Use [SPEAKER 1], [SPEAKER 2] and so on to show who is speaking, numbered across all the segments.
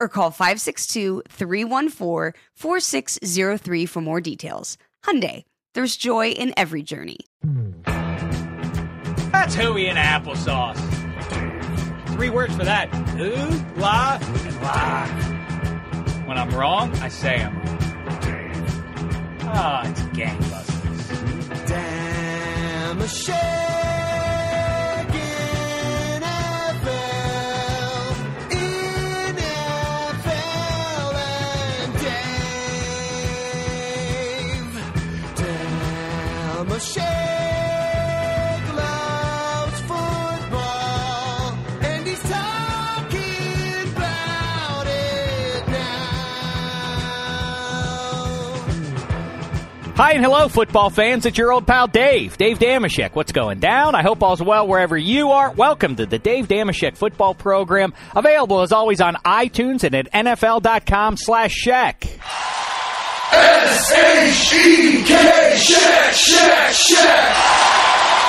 [SPEAKER 1] or call 562-314-4603 for more details. Hyundai, there's joy in every journey.
[SPEAKER 2] That's hooey in applesauce. Three words for that. Ooh, la, and la. When I'm wrong, I say I'm wrong. Ah, it's gangbusters.
[SPEAKER 3] Damn a
[SPEAKER 2] Hi and hello, football fans. It's your old pal Dave, Dave Dameshek. What's going down? I hope all's well wherever you are. Welcome to the Dave Dameshek football program, available as always on iTunes and at NFL.com slash Shek.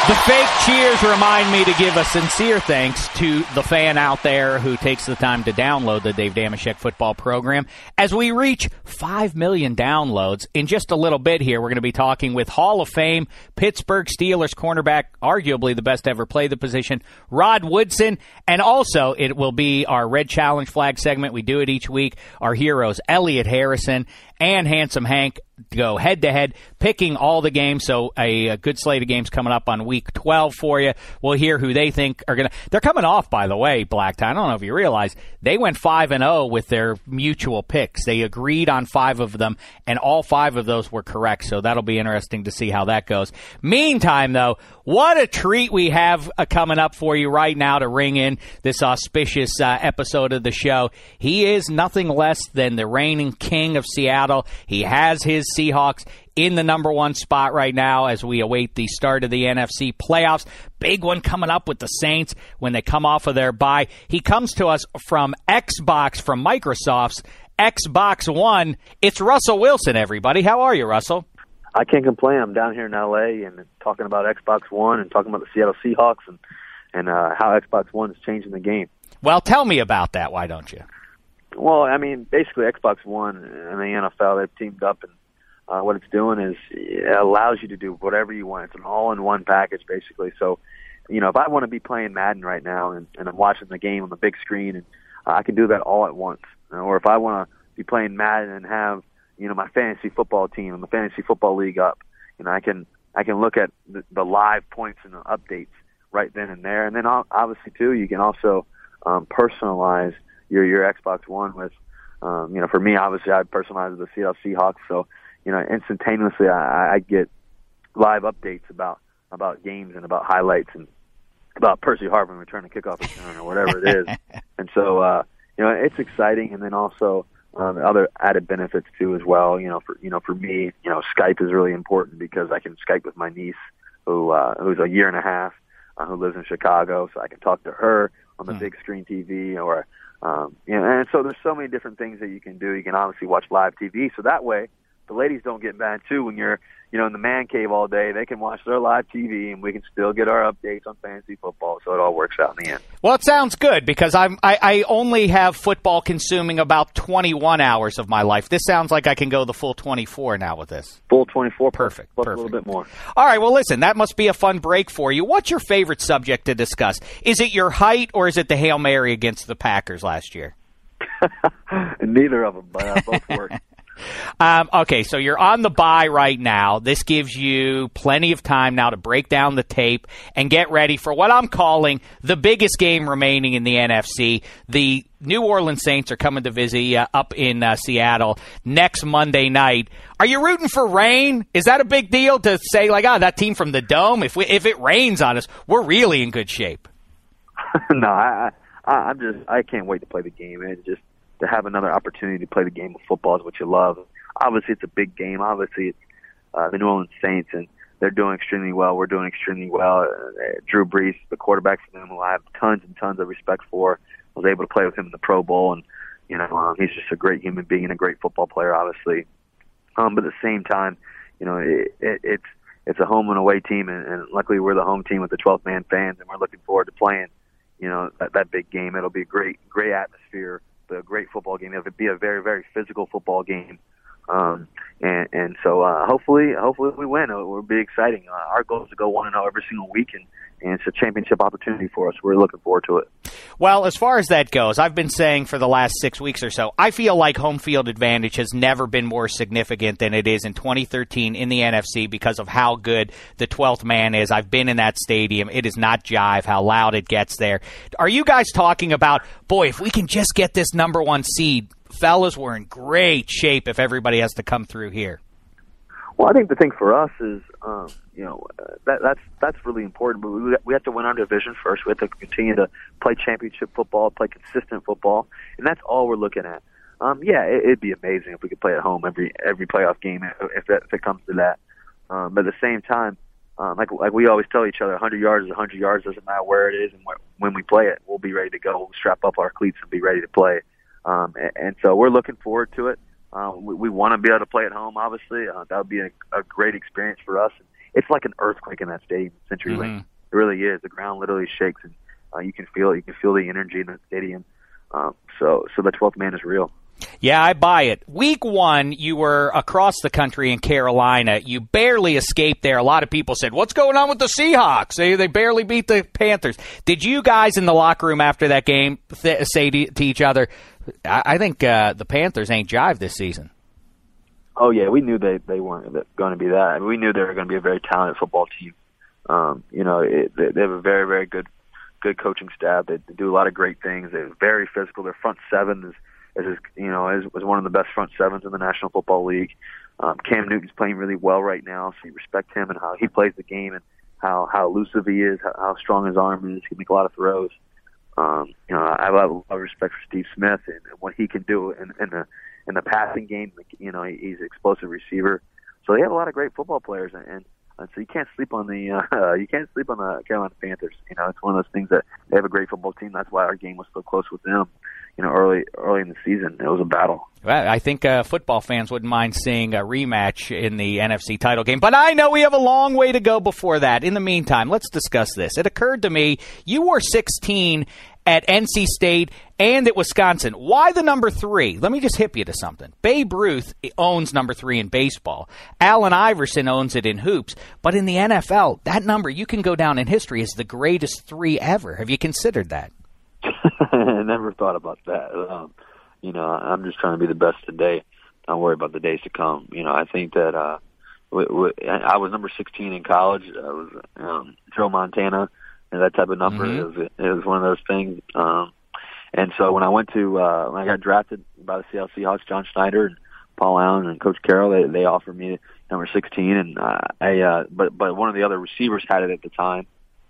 [SPEAKER 2] The fake cheers remind me to give a sincere thanks to the fan out there who takes the time to download the Dave Dameshek football program. As we reach 5 million downloads in just a little bit here, we're going to be talking with Hall of Fame Pittsburgh Steelers cornerback, arguably the best ever play the position, Rod Woodson. And also, it will be our Red Challenge flag segment. We do it each week. Our heroes, Elliot Harrison and Handsome Hank go head to head, picking all the games. So a, a good slate of games coming up on week 12 for you. We'll hear who they think are going to. They're coming off, by the way, Black Tie. I don't know if you realize they went 5 and 0 with their mutual picks. They agreed on five of them, and all five of those were correct. So that'll be interesting to see how that goes. Meantime, though, what a treat we have uh, coming up for you right now to ring in this auspicious uh, episode of the show. He is nothing less than the reigning king of Seattle. He has his Seahawks in the number one spot right now as we await the start of the NFC playoffs. Big one coming up with the Saints when they come off of their bye. He comes to us from Xbox, from Microsoft's Xbox One. It's Russell Wilson, everybody. How are you, Russell?
[SPEAKER 4] I can't complain. I'm down here in LA and talking about Xbox One and talking about the Seattle Seahawks and and uh, how Xbox One is changing the game.
[SPEAKER 2] Well, tell me about that. Why don't you?
[SPEAKER 4] Well, I mean, basically Xbox One and the NFL they've teamed up and uh, what it's doing is it allows you to do whatever you want. It's an all-in-one package basically. So, you know, if I want to be playing Madden right now and, and I'm watching the game on the big screen and I can do that all at once. Or if I want to be playing Madden and have you know my fantasy football team and the fantasy football league up, you know I can I can look at the, the live points and the updates right then and there. And then obviously too, you can also um, personalize your your Xbox One with, um, you know, for me obviously I personalize the Seattle Seahawks, so you know instantaneously I, I get live updates about about games and about highlights and about Percy Harvin returning kickoff return or whatever it is. and so uh, you know it's exciting, and then also um, other added benefits too as well. You know, for you know for me, you know Skype is really important because I can Skype with my niece who uh, who's a year and a half, uh, who lives in Chicago, so I can talk to her on the
[SPEAKER 2] Hmm.
[SPEAKER 4] big screen TV or um, you know, and so there's so many different things that you can do. You can obviously watch live TV, so that way the ladies don't get mad too when you're you know in the man cave all day. They can watch their live TV, and we can still get our updates on fantasy football. So it all works out in the end.
[SPEAKER 2] Well, it sounds good because I'm I, I only have football consuming about 21 hours of my life. This sounds like I can go the full 24 now with this.
[SPEAKER 4] Full 24,
[SPEAKER 2] Perfect,
[SPEAKER 4] plus
[SPEAKER 2] perfect.
[SPEAKER 4] a little bit more.
[SPEAKER 2] All right, well, listen, that must be a fun break for you. What's your favorite subject to discuss? Is it your height or is it the Hail Mary against the Packers last year?
[SPEAKER 4] Neither of them, but uh, both work.
[SPEAKER 2] Um, okay, so you're on the bye right now. This gives you plenty of time now to break down the tape and get ready for what I'm calling the biggest game remaining in the NFC. The New Orleans Saints are coming to visit you up in uh, Seattle next Monday night. Are you rooting for rain? Is that a big deal to say like, ah, that team from the dome? If we, if it rains on us, we're really in good shape.
[SPEAKER 4] no, I, I, I'm just I can't wait to play the game and just to have another opportunity to play the game of football is what you love. Obviously, it's a big game. Obviously, it's uh, the New Orleans Saints, and they're doing extremely well. We're doing extremely well. Uh, Drew Brees, the quarterback for them, who I have tons and tons of respect for, was able to play with him in the Pro Bowl, and you know um, he's just a great human being and a great football player, obviously. Um, but at the same time, you know it, it, it's it's a home and away team, and, and luckily we're the home team with the 12th man fans, and we're looking forward to playing you know that, that big game. It'll be a great great atmosphere, a great football game. It'll be a very very physical football game. Um, and and so uh, hopefully hopefully we win. It will be exciting. Uh, our goal is to go one and zero every single week, and, and it's a championship opportunity for us. We're looking forward to it.
[SPEAKER 2] Well, as far as that goes, I've been saying for the last six weeks or so, I feel like home field advantage has never been more significant than it is in 2013 in the NFC because of how good the 12th man is. I've been in that stadium. It is not jive how loud it gets there. Are you guys talking about, boy, if we can just get this number one seed, fellas, we're in great shape if everybody has to come through here?
[SPEAKER 4] Well, I think the thing for us is, um, you know, uh, that that's that's really important. But we we have to win our division first. We have to continue to play championship football, play consistent football, and that's all we're looking at. Um, yeah, it, it'd be amazing if we could play at home every every playoff game if that, if it comes to that. Um, but at the same time, um, like like we always tell each other, 100 yards is 100 yards. Doesn't matter where it is and where, when we play it, we'll be ready to go. We'll strap up our cleats and be ready to play. Um, and, and so we're looking forward to it. Um, we, we want to be able to play at home. Obviously, uh, that would be a, a great experience for us. It's like an earthquake in that stadium, CenturyLink.
[SPEAKER 2] Mhm.
[SPEAKER 4] It really is. The ground literally shakes, and uh, you can feel it. You can feel the energy in the stadium. Um, so, so the 12th man is real.
[SPEAKER 2] Yeah, I buy it. Week one, you were across the country in Carolina. You barely escaped there. A lot of people said, "What's going on with the Seahawks? They they barely beat the Panthers." Did you guys in the locker room after that game th- say to, to each other, "I, I think uh, the Panthers ain't jive this season"?
[SPEAKER 4] Oh yeah, we knew they they weren't going to be that. I mean, we knew they were going to be a very talented football team. Um, you know, it, they, they have a very very good good coaching staff. They, do a lot of great things. They're very physical. Their front seven is is you know is was one of the best front sevens in the National Football League. Um, Cam Newton's playing really well right now, so you respect him and how he plays the game and how how elusive he is, how, how strong his arm is. He can make a lot of throws. Um, you know, I have a lot of respect for Steve Smith and, and what he can do in, in the in the passing game. You know, he, he's an explosive receiver. So they have a lot of great football players, and, and, and so you can't sleep on the uh, you can't sleep on the Carolina Panthers. You know, it's one of those things that they have a great football team. That's why our game was so close with them. You know, early early in the season, it was a battle.
[SPEAKER 2] Well, I think uh, football fans wouldn't mind seeing a rematch in the NFC title game, but I know we have a long way to go before that. In the meantime, let's discuss this. It occurred to me you were 16 at NC State and at Wisconsin. Why the number three? Let me just hip you to something. Babe Ruth owns number three in baseball. Allen Iverson owns it in hoops. But in the NFL, that number you can go down in history as the greatest three ever. Have you considered that?
[SPEAKER 4] I never thought about that. Um, you know, I'm just trying to be the best today. Don't worry about the days to come. You know, I think that uh, w- w- I was number 16 in college. I was um, Joe Montana and that type of number.
[SPEAKER 2] Mhm.
[SPEAKER 4] It was it was one of those things. Um, and so when I went to uh, when I got drafted by the Seattle Seahawks, John Schneider and Paul Allen and Coach Carroll, they they offered me number 16, and uh, I uh, but but one of the other receivers had it at the time.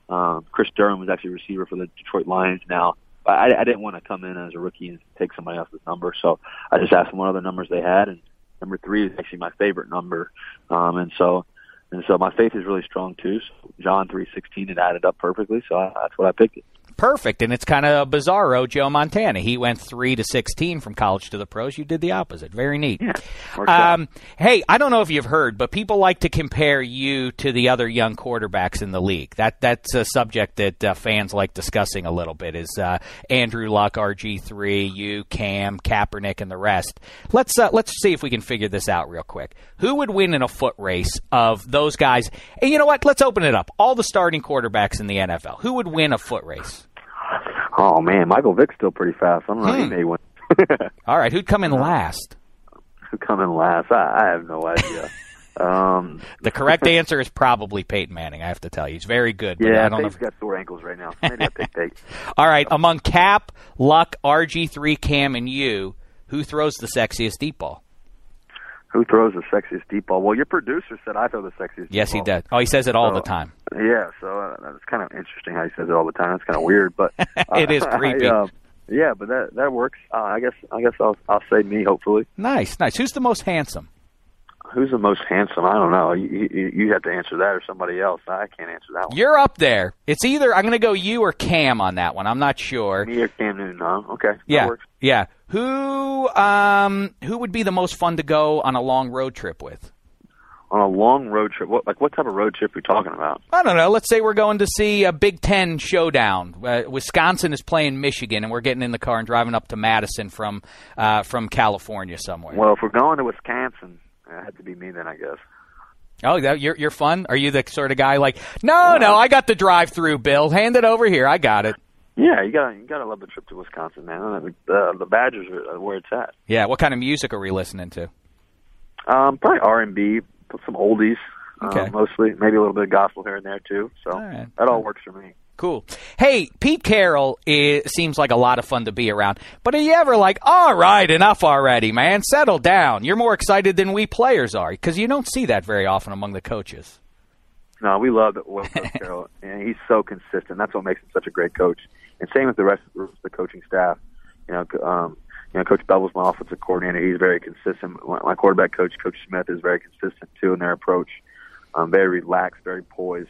[SPEAKER 4] Um, Kris Durham was actually a receiver for the Detroit Lions now. But I, I didn't want to come in as a rookie and take somebody else's number, so I just asked them what other numbers they had, and number three is actually my favorite number. Um, and so and so my faith is really strong too. So John three sixteen it added up perfectly, so I, that's what I picked. It.
[SPEAKER 2] Perfect, and it's kind of bizarro Joe Montana. He went three to sixteen from college to the pros. You did the opposite. Very neat.
[SPEAKER 4] Yeah.
[SPEAKER 2] Um, hey, I don't know if you've heard, but people like to compare you to the other young quarterbacks in the league. That that's a subject that uh, fans like discussing a little bit. Is uh, Andrew Luck, RG three, you, Cam, Kaepernick, and the rest. Let's uh, let's see if we can figure this out real quick. Who would win in a foot race of those guys? And you know what? Let's open it up. All the starting quarterbacks in the NFL. Who would win a foot race?
[SPEAKER 4] Oh man, Michael Vick's still pretty fast. I don't know. He
[SPEAKER 2] Hmm.
[SPEAKER 4] may win.
[SPEAKER 2] All right, who'd come in last?
[SPEAKER 4] Who come in last? I, I have no idea. um,
[SPEAKER 2] The correct answer is probably Peyton Manning. I have to tell you, he's very good. But
[SPEAKER 4] yeah,
[SPEAKER 2] I don't know.
[SPEAKER 4] Tate's got sore ankles right now. Maybe I pick Tate.
[SPEAKER 2] All right, among Cap, Luck, RG3, Cam, and you, who throws the sexiest deep ball?
[SPEAKER 4] Who throws the sexiest deep ball? Well, your producer said I throw the sexiest.
[SPEAKER 2] Yes, he does. Oh, he says it all
[SPEAKER 4] So-
[SPEAKER 2] the time.
[SPEAKER 4] Yeah, so uh, that's kind of interesting how he says it all the time. It's kind of weird, but
[SPEAKER 2] It is
[SPEAKER 4] I,
[SPEAKER 2] creepy.
[SPEAKER 4] uh, yeah, but that that works. Uh, I guess I guess I'll I'll say me. Hopefully,
[SPEAKER 2] Nice, nice. Who's the most handsome?
[SPEAKER 4] who's the most handsome? I don't know. You, you you have to answer that or somebody else. I can't answer that one.
[SPEAKER 2] You're up there. It's either I'm going to go you or Cam on that one. I'm not sure.
[SPEAKER 4] Me or Cam Newton? No, okay. that
[SPEAKER 2] Yeah, yeah. Who um who would be the most fun to go on a long road trip with?
[SPEAKER 4] On a long road trip, what like what type of road trip are we talking about?
[SPEAKER 2] I don't know. Let's say we're going to see a Big Ten showdown. Uh, Wisconsin is playing Michigan, and we're getting in the car and driving up to Madison from uh, from California somewhere.
[SPEAKER 4] Well, if we're going to Wisconsin, it had to be me then, I guess.
[SPEAKER 2] Oh, that, you're you're fun. Are you the sort of guy like, no, no, I got the drive through, Bill. Hand it over here. I got it.
[SPEAKER 4] Yeah, you gotta you gotta love the trip to Wisconsin, man. The, the Badgers are where it's at.
[SPEAKER 2] Yeah. What kind of music are we listening to?
[SPEAKER 4] Um, probably R and B, some oldies,
[SPEAKER 2] Okay.
[SPEAKER 4] uh, mostly. Maybe a little bit of gospel here and there too. So
[SPEAKER 2] All right.
[SPEAKER 4] that all works for me.
[SPEAKER 2] Cool. Hey, Pete Carroll is, seems like a lot of fun to be around. But are you ever like, all right, enough already, man? Settle down. You're more excited than we players are because you don't see that very often among the coaches.
[SPEAKER 4] No, we love it. Will Carroll, and he's so consistent. That's what makes him such a great coach. And same with the rest of the coaching staff. You know, um, you know, Coach Bevell's my offensive coordinator. He's very consistent. My quarterback coach, Coach Smith, is very consistent too in their approach. Um, very relaxed, very poised,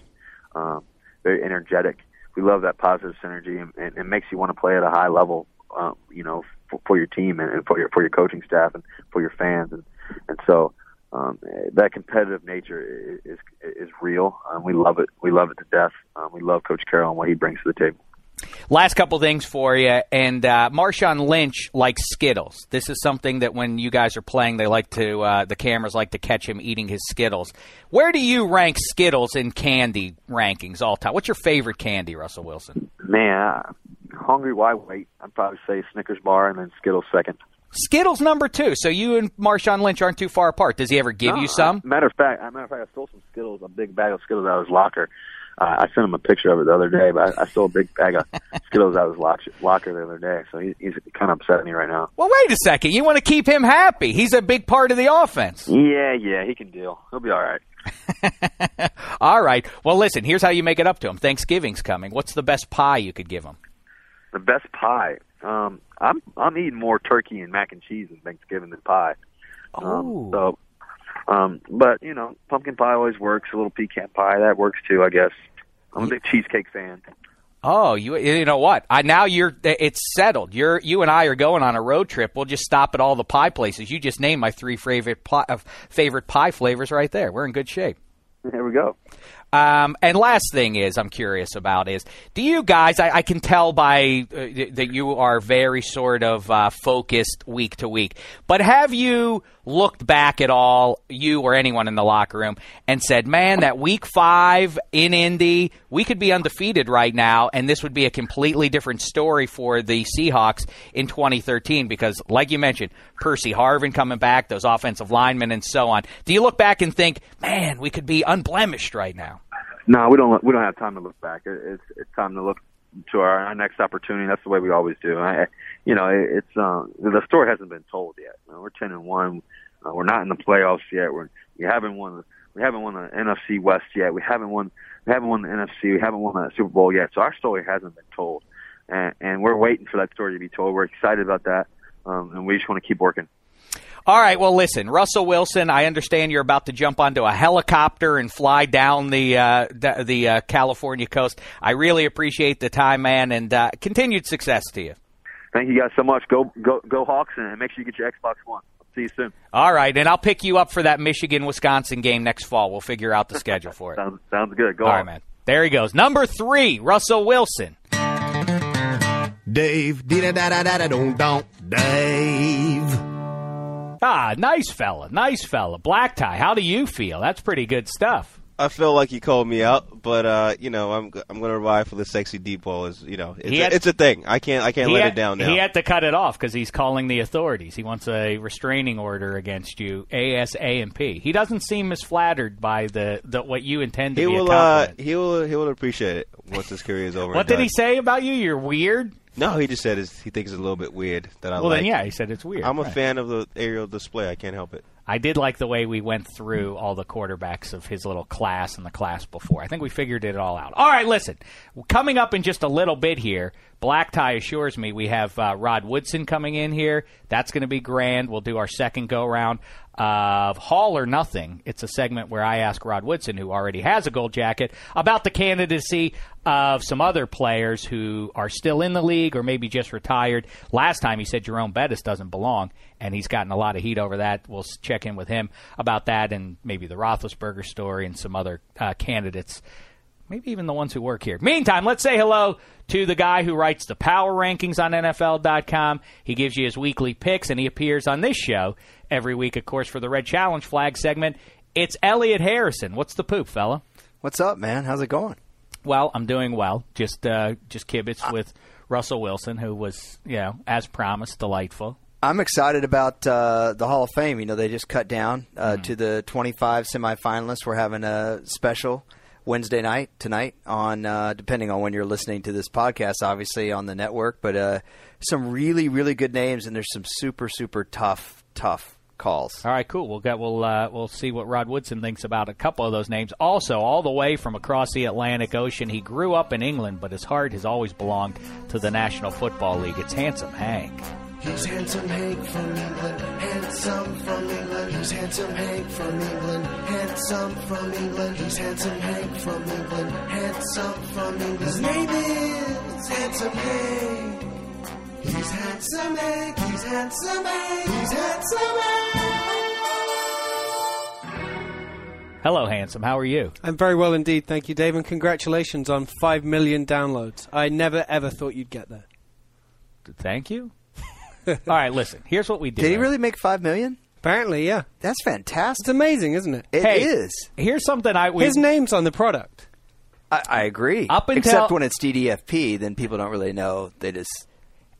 [SPEAKER 4] um, very energetic. We love that positive synergy, and, and it makes you want to play at a high level. Um, you know, for, for your team and, and for your for your coaching staff and for your fans, and and so um, that competitive nature is is, is real. Um, we love it. We love it to death. Um, we love Coach Carroll and what he brings to the table.
[SPEAKER 2] Last couple things for you, and uh, Marshawn Lynch likes Skittles. This is something that when you guys are playing, they like to uh, the cameras like to catch him eating his Skittles. Where do you rank Skittles in candy rankings all time? What's your favorite candy, Russell Wilson?
[SPEAKER 4] Man, hungry, why wait? I'd probably say Snickers bar and then Skittles second.
[SPEAKER 2] Skittles number two. So you and Marshawn Lynch aren't too far apart. Does he ever give
[SPEAKER 4] No,
[SPEAKER 2] you some?
[SPEAKER 4] I- matter of fact, matter of fact, I stole some Skittles, a big bag of Skittles out of his locker. Uh, I sent him a picture of it the other day, but I, I stole a big bag of Skittles out of his locker, locker the other day. So he, he's kind of upset at me right now.
[SPEAKER 2] Well, wait a second. You want to keep him happy. He's a big part of the offense.
[SPEAKER 4] Yeah, yeah, he can deal. He'll be all right.
[SPEAKER 2] All right. Well, listen, here's how you make it up to him. Thanksgiving's coming. What's the best pie you could give him?
[SPEAKER 4] The best pie. Um, I'm I'm eating more turkey and mac and cheese in Thanksgiving than pie.
[SPEAKER 2] Oh.
[SPEAKER 4] Um, so, um, but you know, pumpkin pie always works. A little pecan pie that works too, I guess. I'm a big cheesecake fan.
[SPEAKER 2] Oh, you you know what? I now you're it's settled. You're you and I are going on a road trip. We'll just stop at all the pie places. You just named my three favorite pie, uh, favorite pie flavors right there. We're in good shape.
[SPEAKER 4] There we go.
[SPEAKER 2] Um, and last thing is, I'm curious about is, do you guys? I, I can tell by uh, that you are very sort of uh, focused week to week. But have you looked back at all, you or anyone in the locker room, and said, "Man, that week five in Indy, we could be undefeated right now, and this would be a completely different story for the Seahawks in 2013." Because, like you mentioned, Percy Harvin coming back, those offensive linemen, and so on. Do you look back and think, "Man, we could be unblemished right now"?
[SPEAKER 4] No, we don't. We don't have time to look back. It's it's time to look to our, our next opportunity. That's the way we always do. I, you know, it, it's um, the story hasn't been told yet. You know, we're ten and one. Uh, we're not in the playoffs yet. We're we haven't won. We haven't won the NFC West yet. We haven't won. We haven't won the NFC. We haven't won the Super Bowl yet. So our story hasn't been told, and, and we're waiting for that story to be told. We're excited about that, um, and we just want to keep working.
[SPEAKER 2] All right. Well, listen, Russell Wilson. I understand you're about to jump onto a helicopter and fly down the uh, the, the uh, California coast. I really appreciate the time, man, and uh, continued success to you.
[SPEAKER 4] Thank you guys so much. Go go go Hawks, and make sure you get your Xbox One. See you soon.
[SPEAKER 2] All right, and I'll pick you up for that Michigan Wisconsin game next fall. We'll figure out the schedule for it.
[SPEAKER 4] Sounds sounds good. Go
[SPEAKER 2] All right,
[SPEAKER 4] Hawks.
[SPEAKER 2] man. There he goes. Number three, Russell Wilson.
[SPEAKER 3] Dave, da da da da da don't don't Dave.
[SPEAKER 2] Ah, nice fella, nice fella. Black tie. How do you feel? That's pretty good stuff.
[SPEAKER 5] I feel like he called me out, but uh, you know, I'm I'm gonna ride for the sexy deep ball. Is you know, it's,
[SPEAKER 2] He
[SPEAKER 5] a, it's a thing. I can't I can't let
[SPEAKER 2] had,
[SPEAKER 5] it down now.
[SPEAKER 2] He had to cut it off because he's calling the authorities. He wants a restraining order against you, ASAMP. He doesn't seem as flattered by the, the what you intend to
[SPEAKER 5] he
[SPEAKER 2] be a
[SPEAKER 5] will uh, he will he will appreciate it once his career is over.
[SPEAKER 2] what did
[SPEAKER 5] done.
[SPEAKER 2] he say about you? You're weird.
[SPEAKER 5] No, he just said he thinks it's a little bit weird that I
[SPEAKER 2] Well,
[SPEAKER 5] like.
[SPEAKER 2] then yeah, he said it's weird.
[SPEAKER 5] I'm a
[SPEAKER 2] Right.
[SPEAKER 5] fan of the aerial display. I can't help it.
[SPEAKER 2] I did like the way we went through all the quarterbacks of his little class and the class before. I think we figured it all out. All right, listen. Coming up in just a little bit here, Black Tie assures me we have uh, Rod Woodson coming in here. That's going to be grand. We'll do our second go round of Hall or Nothing. It's a segment where I ask Rod Woodson, who already has a gold jacket, about the candidacy of some other players who are still in the league or maybe just retired. Last time he said Jerome Bettis doesn't belong, and he's gotten a lot of heat over that. We'll check in with him about that and maybe the Roethlisberger story and some other uh, candidates maybe even the ones who work here. Meantime, let's say hello to the guy who writes the power rankings on NFL.com. He gives you his weekly picks, and he appears on this show every week, of course, for the Red Challenge flag segment. It's Elliot Harrison. What's the poop, fella?
[SPEAKER 6] What's up, man? How's it going?
[SPEAKER 2] Well, I'm doing well. Just uh, just kibitz with Russell Wilson, who was, you know, as promised, delightful.
[SPEAKER 6] I'm excited about uh, the Hall of Fame. You know, they just cut down uh, to the 25 semifinalists. We're having a special Wednesday night tonight on, uh, depending on when you're listening to this podcast, obviously on the network. But uh, some really, really good names, and there's some super, super tough, tough calls.
[SPEAKER 2] All right, cool. We'll get we'll uh, we'll see what Rod Woodson thinks about a couple of those names. Also, all the way from across the Atlantic Ocean, he grew up in England, but his heart has always belonged to the National Football League. It's handsome Hank.
[SPEAKER 3] He's handsome Hank from England, handsome from England. He's handsome Hank from England, handsome from England. He's handsome Hank from England, handsome from England. His name is Handsome Hank. He's handsome Hank. He's handsome Hank. He's handsome Hank.
[SPEAKER 2] Hello, handsome. How are you?
[SPEAKER 7] I'm very well indeed, thank you, Dave, and congratulations on 5 million downloads. I never ever thought you'd get there.
[SPEAKER 2] Thank you. All right, listen. Here's what we did.
[SPEAKER 6] Did he really make five million?
[SPEAKER 7] Apparently, yeah.
[SPEAKER 6] That's fantastic.
[SPEAKER 7] It's
[SPEAKER 6] fantastic.
[SPEAKER 7] amazing, isn't it?
[SPEAKER 6] It
[SPEAKER 2] Hey,
[SPEAKER 6] is.
[SPEAKER 2] Here's something I we,
[SPEAKER 7] His name's on the product.
[SPEAKER 6] I, I agree.
[SPEAKER 2] Up until-
[SPEAKER 6] Except when it's DDFP, then people don't really know. They just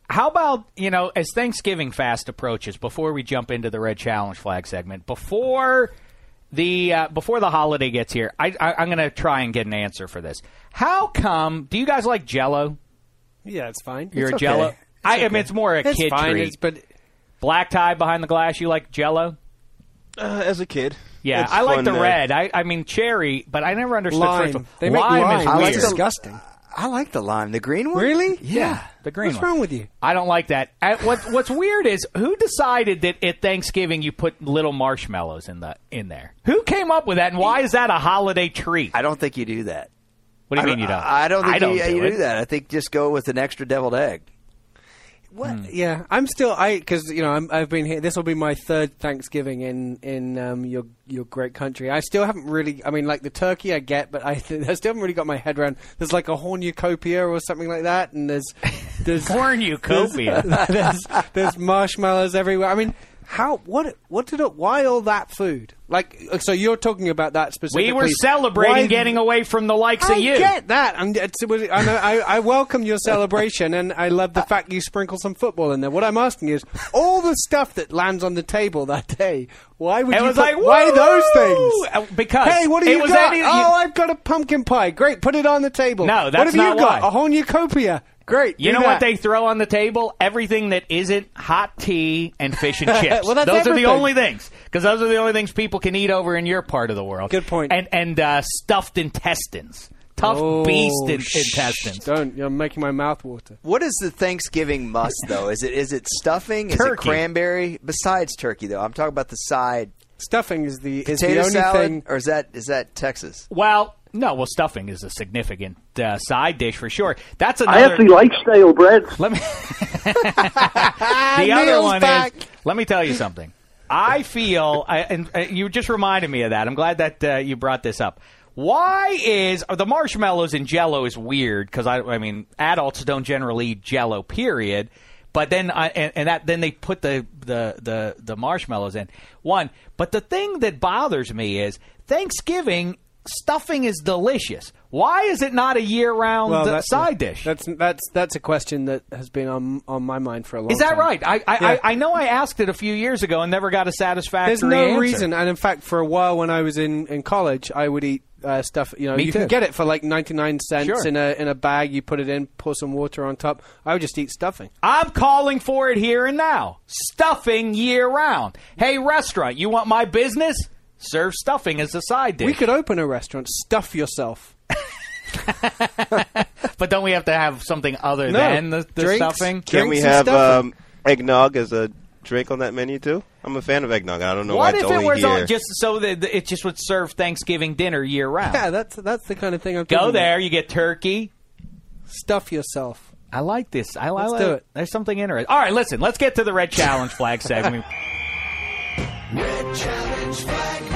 [SPEAKER 2] How about you know as Thanksgiving fast approaches? Before we jump into the Red Challenge flag segment, before the uh, before the holiday gets here, I, I, I'm going to try and get an answer for this. How come? Do you guys like Jello?
[SPEAKER 7] Yeah, it's fine.
[SPEAKER 2] You're
[SPEAKER 6] It's
[SPEAKER 2] a
[SPEAKER 6] okay.
[SPEAKER 2] Jello.
[SPEAKER 6] It's
[SPEAKER 2] I, I mean, it's more a
[SPEAKER 7] it's
[SPEAKER 2] kid
[SPEAKER 7] fine,
[SPEAKER 2] treat.
[SPEAKER 7] but
[SPEAKER 2] Black tie behind the glass. You like Jello?
[SPEAKER 5] Uh, as a kid,
[SPEAKER 2] Yeah,
[SPEAKER 5] It's
[SPEAKER 2] I like the
[SPEAKER 5] to-
[SPEAKER 2] red. I, I mean cherry, but I never understood.
[SPEAKER 7] lime.
[SPEAKER 2] first of all-
[SPEAKER 7] They make
[SPEAKER 2] lime
[SPEAKER 7] lime.
[SPEAKER 2] is
[SPEAKER 6] I
[SPEAKER 7] It's
[SPEAKER 6] like the-
[SPEAKER 7] disgusting.
[SPEAKER 6] I like the lime, the green one.
[SPEAKER 7] Really?
[SPEAKER 6] Yeah.
[SPEAKER 2] the green
[SPEAKER 7] What's
[SPEAKER 2] one.
[SPEAKER 7] wrong with you?
[SPEAKER 2] I don't like that. And what What's weird is who decided that at Thanksgiving you put little marshmallows in the in there? Who came up with that, and why is that a holiday treat?
[SPEAKER 6] I don't think you do that.
[SPEAKER 2] What do you
[SPEAKER 6] I
[SPEAKER 2] mean you don't?
[SPEAKER 6] I don't think
[SPEAKER 2] I don't
[SPEAKER 6] you,
[SPEAKER 2] do
[SPEAKER 6] you do that. I think just go with an extra deviled egg.
[SPEAKER 7] What? Yeah, I'm still I because you know I'm, I've been here. This will be my third Thanksgiving in in um, your your great country. I still haven't really. I mean, like the turkey, I get, but I, I still haven't really got my head around. There's like a hornucopia or something like that, and there's there's
[SPEAKER 2] Cornucopia.
[SPEAKER 7] there's, there's marshmallows everywhere. I mean, how what what did it? Why all that food? Like, so you're talking about that specifically?
[SPEAKER 2] we were celebrating
[SPEAKER 7] Why-
[SPEAKER 2] getting away from the likes
[SPEAKER 7] I
[SPEAKER 2] of you.
[SPEAKER 7] I get that. I'm, it's, it was- I, I, I welcome your celebration, and I love the fact you sprinkle some football in there. What I'm asking is, all the stuff that lands on the table that day. Why would
[SPEAKER 2] It
[SPEAKER 7] you
[SPEAKER 2] was
[SPEAKER 7] put,
[SPEAKER 2] like,
[SPEAKER 7] why those things?
[SPEAKER 2] Uh, because
[SPEAKER 7] hey, what do you got?
[SPEAKER 2] any- you-
[SPEAKER 7] oh, I've got a pumpkin pie. Great, put it on the table.
[SPEAKER 2] No,
[SPEAKER 7] what
[SPEAKER 2] that's
[SPEAKER 7] have
[SPEAKER 2] not
[SPEAKER 7] you got?
[SPEAKER 2] why.
[SPEAKER 7] A hornucopia. Great.
[SPEAKER 2] You
[SPEAKER 7] do
[SPEAKER 2] know what they throw on the table? Everything that isn't hot tea and fish and chips.
[SPEAKER 7] Well, that's
[SPEAKER 2] those are the only things because those are the only things people can eat over in your part of the world.
[SPEAKER 7] Good point.
[SPEAKER 2] And and uh, stuffed intestines. tough
[SPEAKER 7] Oh,
[SPEAKER 2] beast in
[SPEAKER 7] shh,
[SPEAKER 2] intestines.
[SPEAKER 7] Don't. You're making my mouth water.
[SPEAKER 6] What is the Thanksgiving must though? Is it is it stuffing? Is it
[SPEAKER 2] Turkey.
[SPEAKER 6] cranberry? Besides turkey though, I'm talking about the side
[SPEAKER 7] Stuffing is the is the only
[SPEAKER 6] salad,
[SPEAKER 7] thing.
[SPEAKER 6] or is that is that Texas?
[SPEAKER 2] Well, no, well, stuffing is a significant uh, side dish for sure. That's another.
[SPEAKER 8] I
[SPEAKER 2] another.
[SPEAKER 8] actually like stale bread.
[SPEAKER 2] Let me. the other
[SPEAKER 7] Neil's
[SPEAKER 2] one
[SPEAKER 7] back.
[SPEAKER 2] is. Let me tell you something. I feel, I, and uh, you just reminded me of that. I'm glad that uh, you brought this up. Why is the marshmallows in Jello is weird? Because I, I mean, adults don't generally eat Jello. Period. But then, I, and, and that then they put the, the the the marshmallows in one. But the thing that bothers me is Thanksgiving stuffing is delicious. Why is it not a year round
[SPEAKER 7] Well, that-
[SPEAKER 2] side dish?
[SPEAKER 7] That's that's that's a question that has been on on my mind for a long time.
[SPEAKER 2] Is that
[SPEAKER 7] time.
[SPEAKER 2] right? I I,
[SPEAKER 7] Yeah.
[SPEAKER 2] I I know I asked it a few years ago and never got a satisfactory answer.
[SPEAKER 7] There's no
[SPEAKER 2] answer.
[SPEAKER 7] reason, and in fact, for a while when I was in, in college, I would eat uh, stuff. You know,
[SPEAKER 2] Me
[SPEAKER 7] you
[SPEAKER 2] too.
[SPEAKER 7] can get it for like 99 cents
[SPEAKER 2] Sure.
[SPEAKER 7] in a in a bag. You put it in, pour some water on top. I would just eat stuffing.
[SPEAKER 2] I'm calling for it here and now. Stuffing year round. Hey, restaurant, you want my business? Serve stuffing as a side dish.
[SPEAKER 7] We could open a restaurant. Stuff yourself.
[SPEAKER 2] but don't we have to have something other
[SPEAKER 7] No.
[SPEAKER 2] than the, the
[SPEAKER 7] Drinks.
[SPEAKER 2] stuffing?
[SPEAKER 5] Can we
[SPEAKER 7] Drinks and
[SPEAKER 5] have
[SPEAKER 7] stuffing.
[SPEAKER 5] um, eggnog as a drink on that menu too? I'm a fan of eggnog. I don't know
[SPEAKER 2] What
[SPEAKER 5] why
[SPEAKER 2] if
[SPEAKER 5] it's
[SPEAKER 2] it
[SPEAKER 5] only
[SPEAKER 2] was
[SPEAKER 5] here.
[SPEAKER 2] on just so that it just would serve Thanksgiving dinner year round?
[SPEAKER 7] Yeah, that's that's the kind of thing I'm.
[SPEAKER 2] Go
[SPEAKER 7] thinking
[SPEAKER 2] there,
[SPEAKER 7] about.
[SPEAKER 2] you get turkey.
[SPEAKER 7] Stuff yourself.
[SPEAKER 2] I like this. I
[SPEAKER 7] Let's
[SPEAKER 2] like
[SPEAKER 7] do it.
[SPEAKER 2] There's something interesting. All right, listen. Let's get to the red challenge flag segment.
[SPEAKER 3] Red challenge flag race.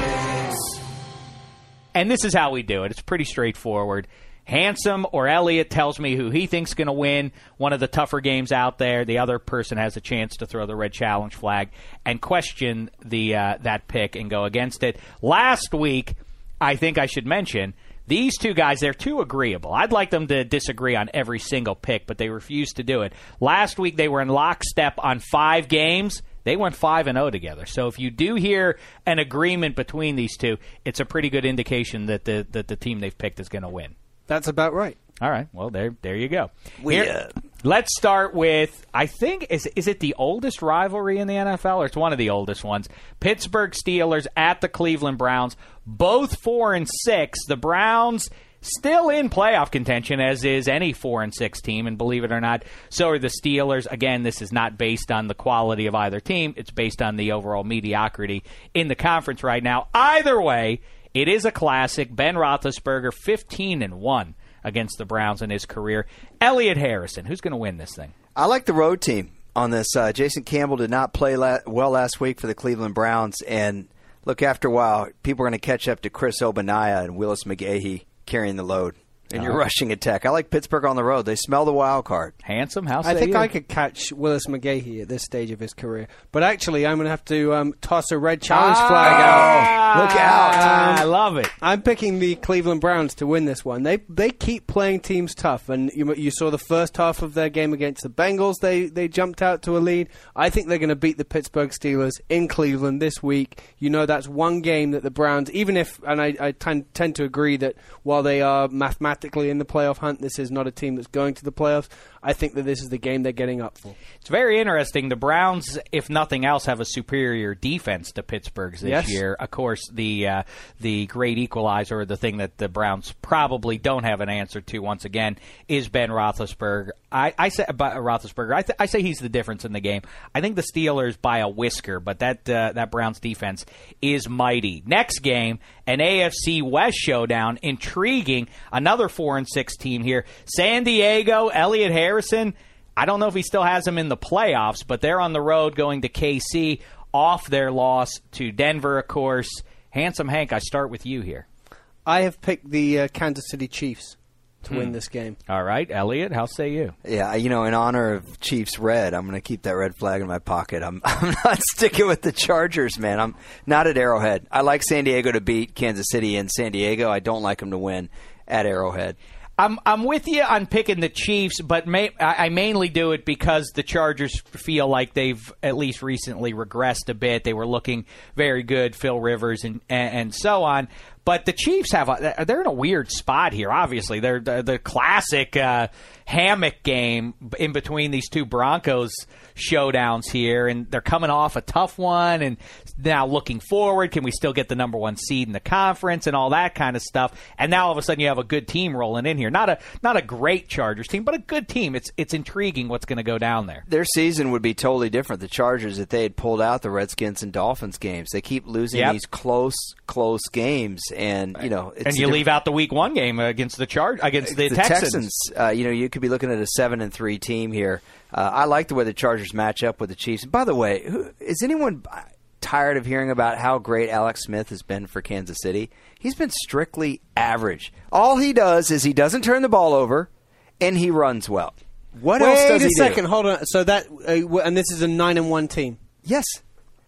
[SPEAKER 2] And this is how we do it. It's pretty straightforward. Handsome or Elliot tells me who he thinks going to win one of the tougher games out there. The other person has a chance to throw the red challenge flag and question the uh, that pick and go against it. Last week, I think I should mention these two guys. They're too agreeable. I'd like them to disagree on every single pick, but they refuse to do it. Last week, they were in lockstep on five games. They went five and zero together. So if you do hear an agreement between these two, it's a pretty good indication that the that the team they've picked is going to win.
[SPEAKER 7] That's about right.
[SPEAKER 2] All right. Well, there there you go.
[SPEAKER 6] We,
[SPEAKER 2] Here-
[SPEAKER 6] uh,
[SPEAKER 2] let's start with I think is is it the oldest rivalry in the NFL or it's one of the oldest ones. Pittsburgh Steelers at the Cleveland Browns, both 4 and 6. The Browns still in playoff contention as is any 4 and 6 team and believe it or not, so are the Steelers. Again, this is not based on the quality of either team. It's based on the overall mediocrity in the conference right now. Either way, it is a classic. Ben Roethlisberger, 15 and 1 against the Browns in his career. Elliot Harrison, who's going to win this thing?
[SPEAKER 6] I like the road team on this. Uh, Jason Campbell did not play la- well last week for the Cleveland Browns, and look, after a while, people are going to catch up to Chris Ogbonnaya and Willis McGahee carrying the load in your
[SPEAKER 2] Oh.
[SPEAKER 6] rushing attack. I like Pittsburgh on the road. They smell the wild card.
[SPEAKER 2] Handsome, how
[SPEAKER 7] I think
[SPEAKER 2] you?
[SPEAKER 7] I could catch Willis McGahee at this stage of his career, but actually, I'm going to have to um, toss a red challenge flag out.
[SPEAKER 6] Look out.
[SPEAKER 2] Love it.
[SPEAKER 7] I'm picking the Cleveland Browns to win this one. They they keep playing teams tough, and you you saw the first half of their game against the Bengals. They they jumped out to a lead. I think they're going to beat the Pittsburgh Steelers in Cleveland this week. You know that's one game that the Browns, even if, and I, I tend tend to agree that while they are mathematically in the playoff hunt, this is not a team that's going to the playoffs. I think that this is the game they're getting up for.
[SPEAKER 2] It's very interesting. The Browns, if nothing else, have a superior defense to Pittsburgh's this
[SPEAKER 7] Yes.
[SPEAKER 2] year. Of course, the uh, the great equalizer, the thing that the Browns probably don't have an answer to, once again, is Ben Roethlisberger. I, I say about Roethlisberger. I, th- I say he's the difference in the game. I think the Steelers by a whisker, but that uh, that Browns defense is mighty. Next game, an AFC West showdown, intriguing. Another four and six team here. San Diego, Elliot Harrison. I don't know if he still has him in the playoffs, but they're on the road going to KC off their loss to Denver, of course. Handsome Hank, I start with you here.
[SPEAKER 7] I have picked the uh, Kansas City Chiefs to
[SPEAKER 2] Hmm.
[SPEAKER 7] win this game.
[SPEAKER 2] All right, Elliot, how say you?
[SPEAKER 6] Yeah, you know, in honor of Chiefs red, I'm going to keep that red flag in my pocket. I'm, I'm not sticking with the Chargers, man. I'm not at Arrowhead. I like San Diego to beat Kansas City in San Diego. I don't like them to win at Arrowhead.
[SPEAKER 2] I'm I'm with you on picking the Chiefs, but may, I mainly do it because the Chargers feel like they've at least recently regressed a bit. They were looking very good, Phil Rivers and and, and so on. But the Chiefs have a, they're in a weird spot here. Obviously, they're the, the classic uh, hammock game in between these two Broncos showdowns here, and they're coming off a tough one, and now looking forward, can we still get the number one seed in the conference and all that kind of stuff? And now all of a sudden you have a good team rolling in here. Not a not a great Chargers team, but a good team. It's it's intriguing what's going to go down there.
[SPEAKER 6] Their season would be totally different. The Chargers, if they had pulled out the Redskins and Dolphins games, they keep losing
[SPEAKER 2] Yep.
[SPEAKER 6] these close, close games, and you know, it's
[SPEAKER 2] and you leave out the Week One game against the Charge against the,
[SPEAKER 6] the
[SPEAKER 2] Texans.
[SPEAKER 6] uh, you know, you could be looking at a seven and three team here. Uh, I like the way the Chargers match up with the Chiefs. By the way, who, is anyone tired of hearing about how great Alex Smith has been for Kansas City? He's been strictly average. All he does is he doesn't turn the ball over, and he runs well. What
[SPEAKER 7] Wait
[SPEAKER 6] else does
[SPEAKER 7] a
[SPEAKER 6] he
[SPEAKER 7] second,
[SPEAKER 6] do?
[SPEAKER 7] hold on. So that uh, and this is a nine and one team.
[SPEAKER 6] Yes,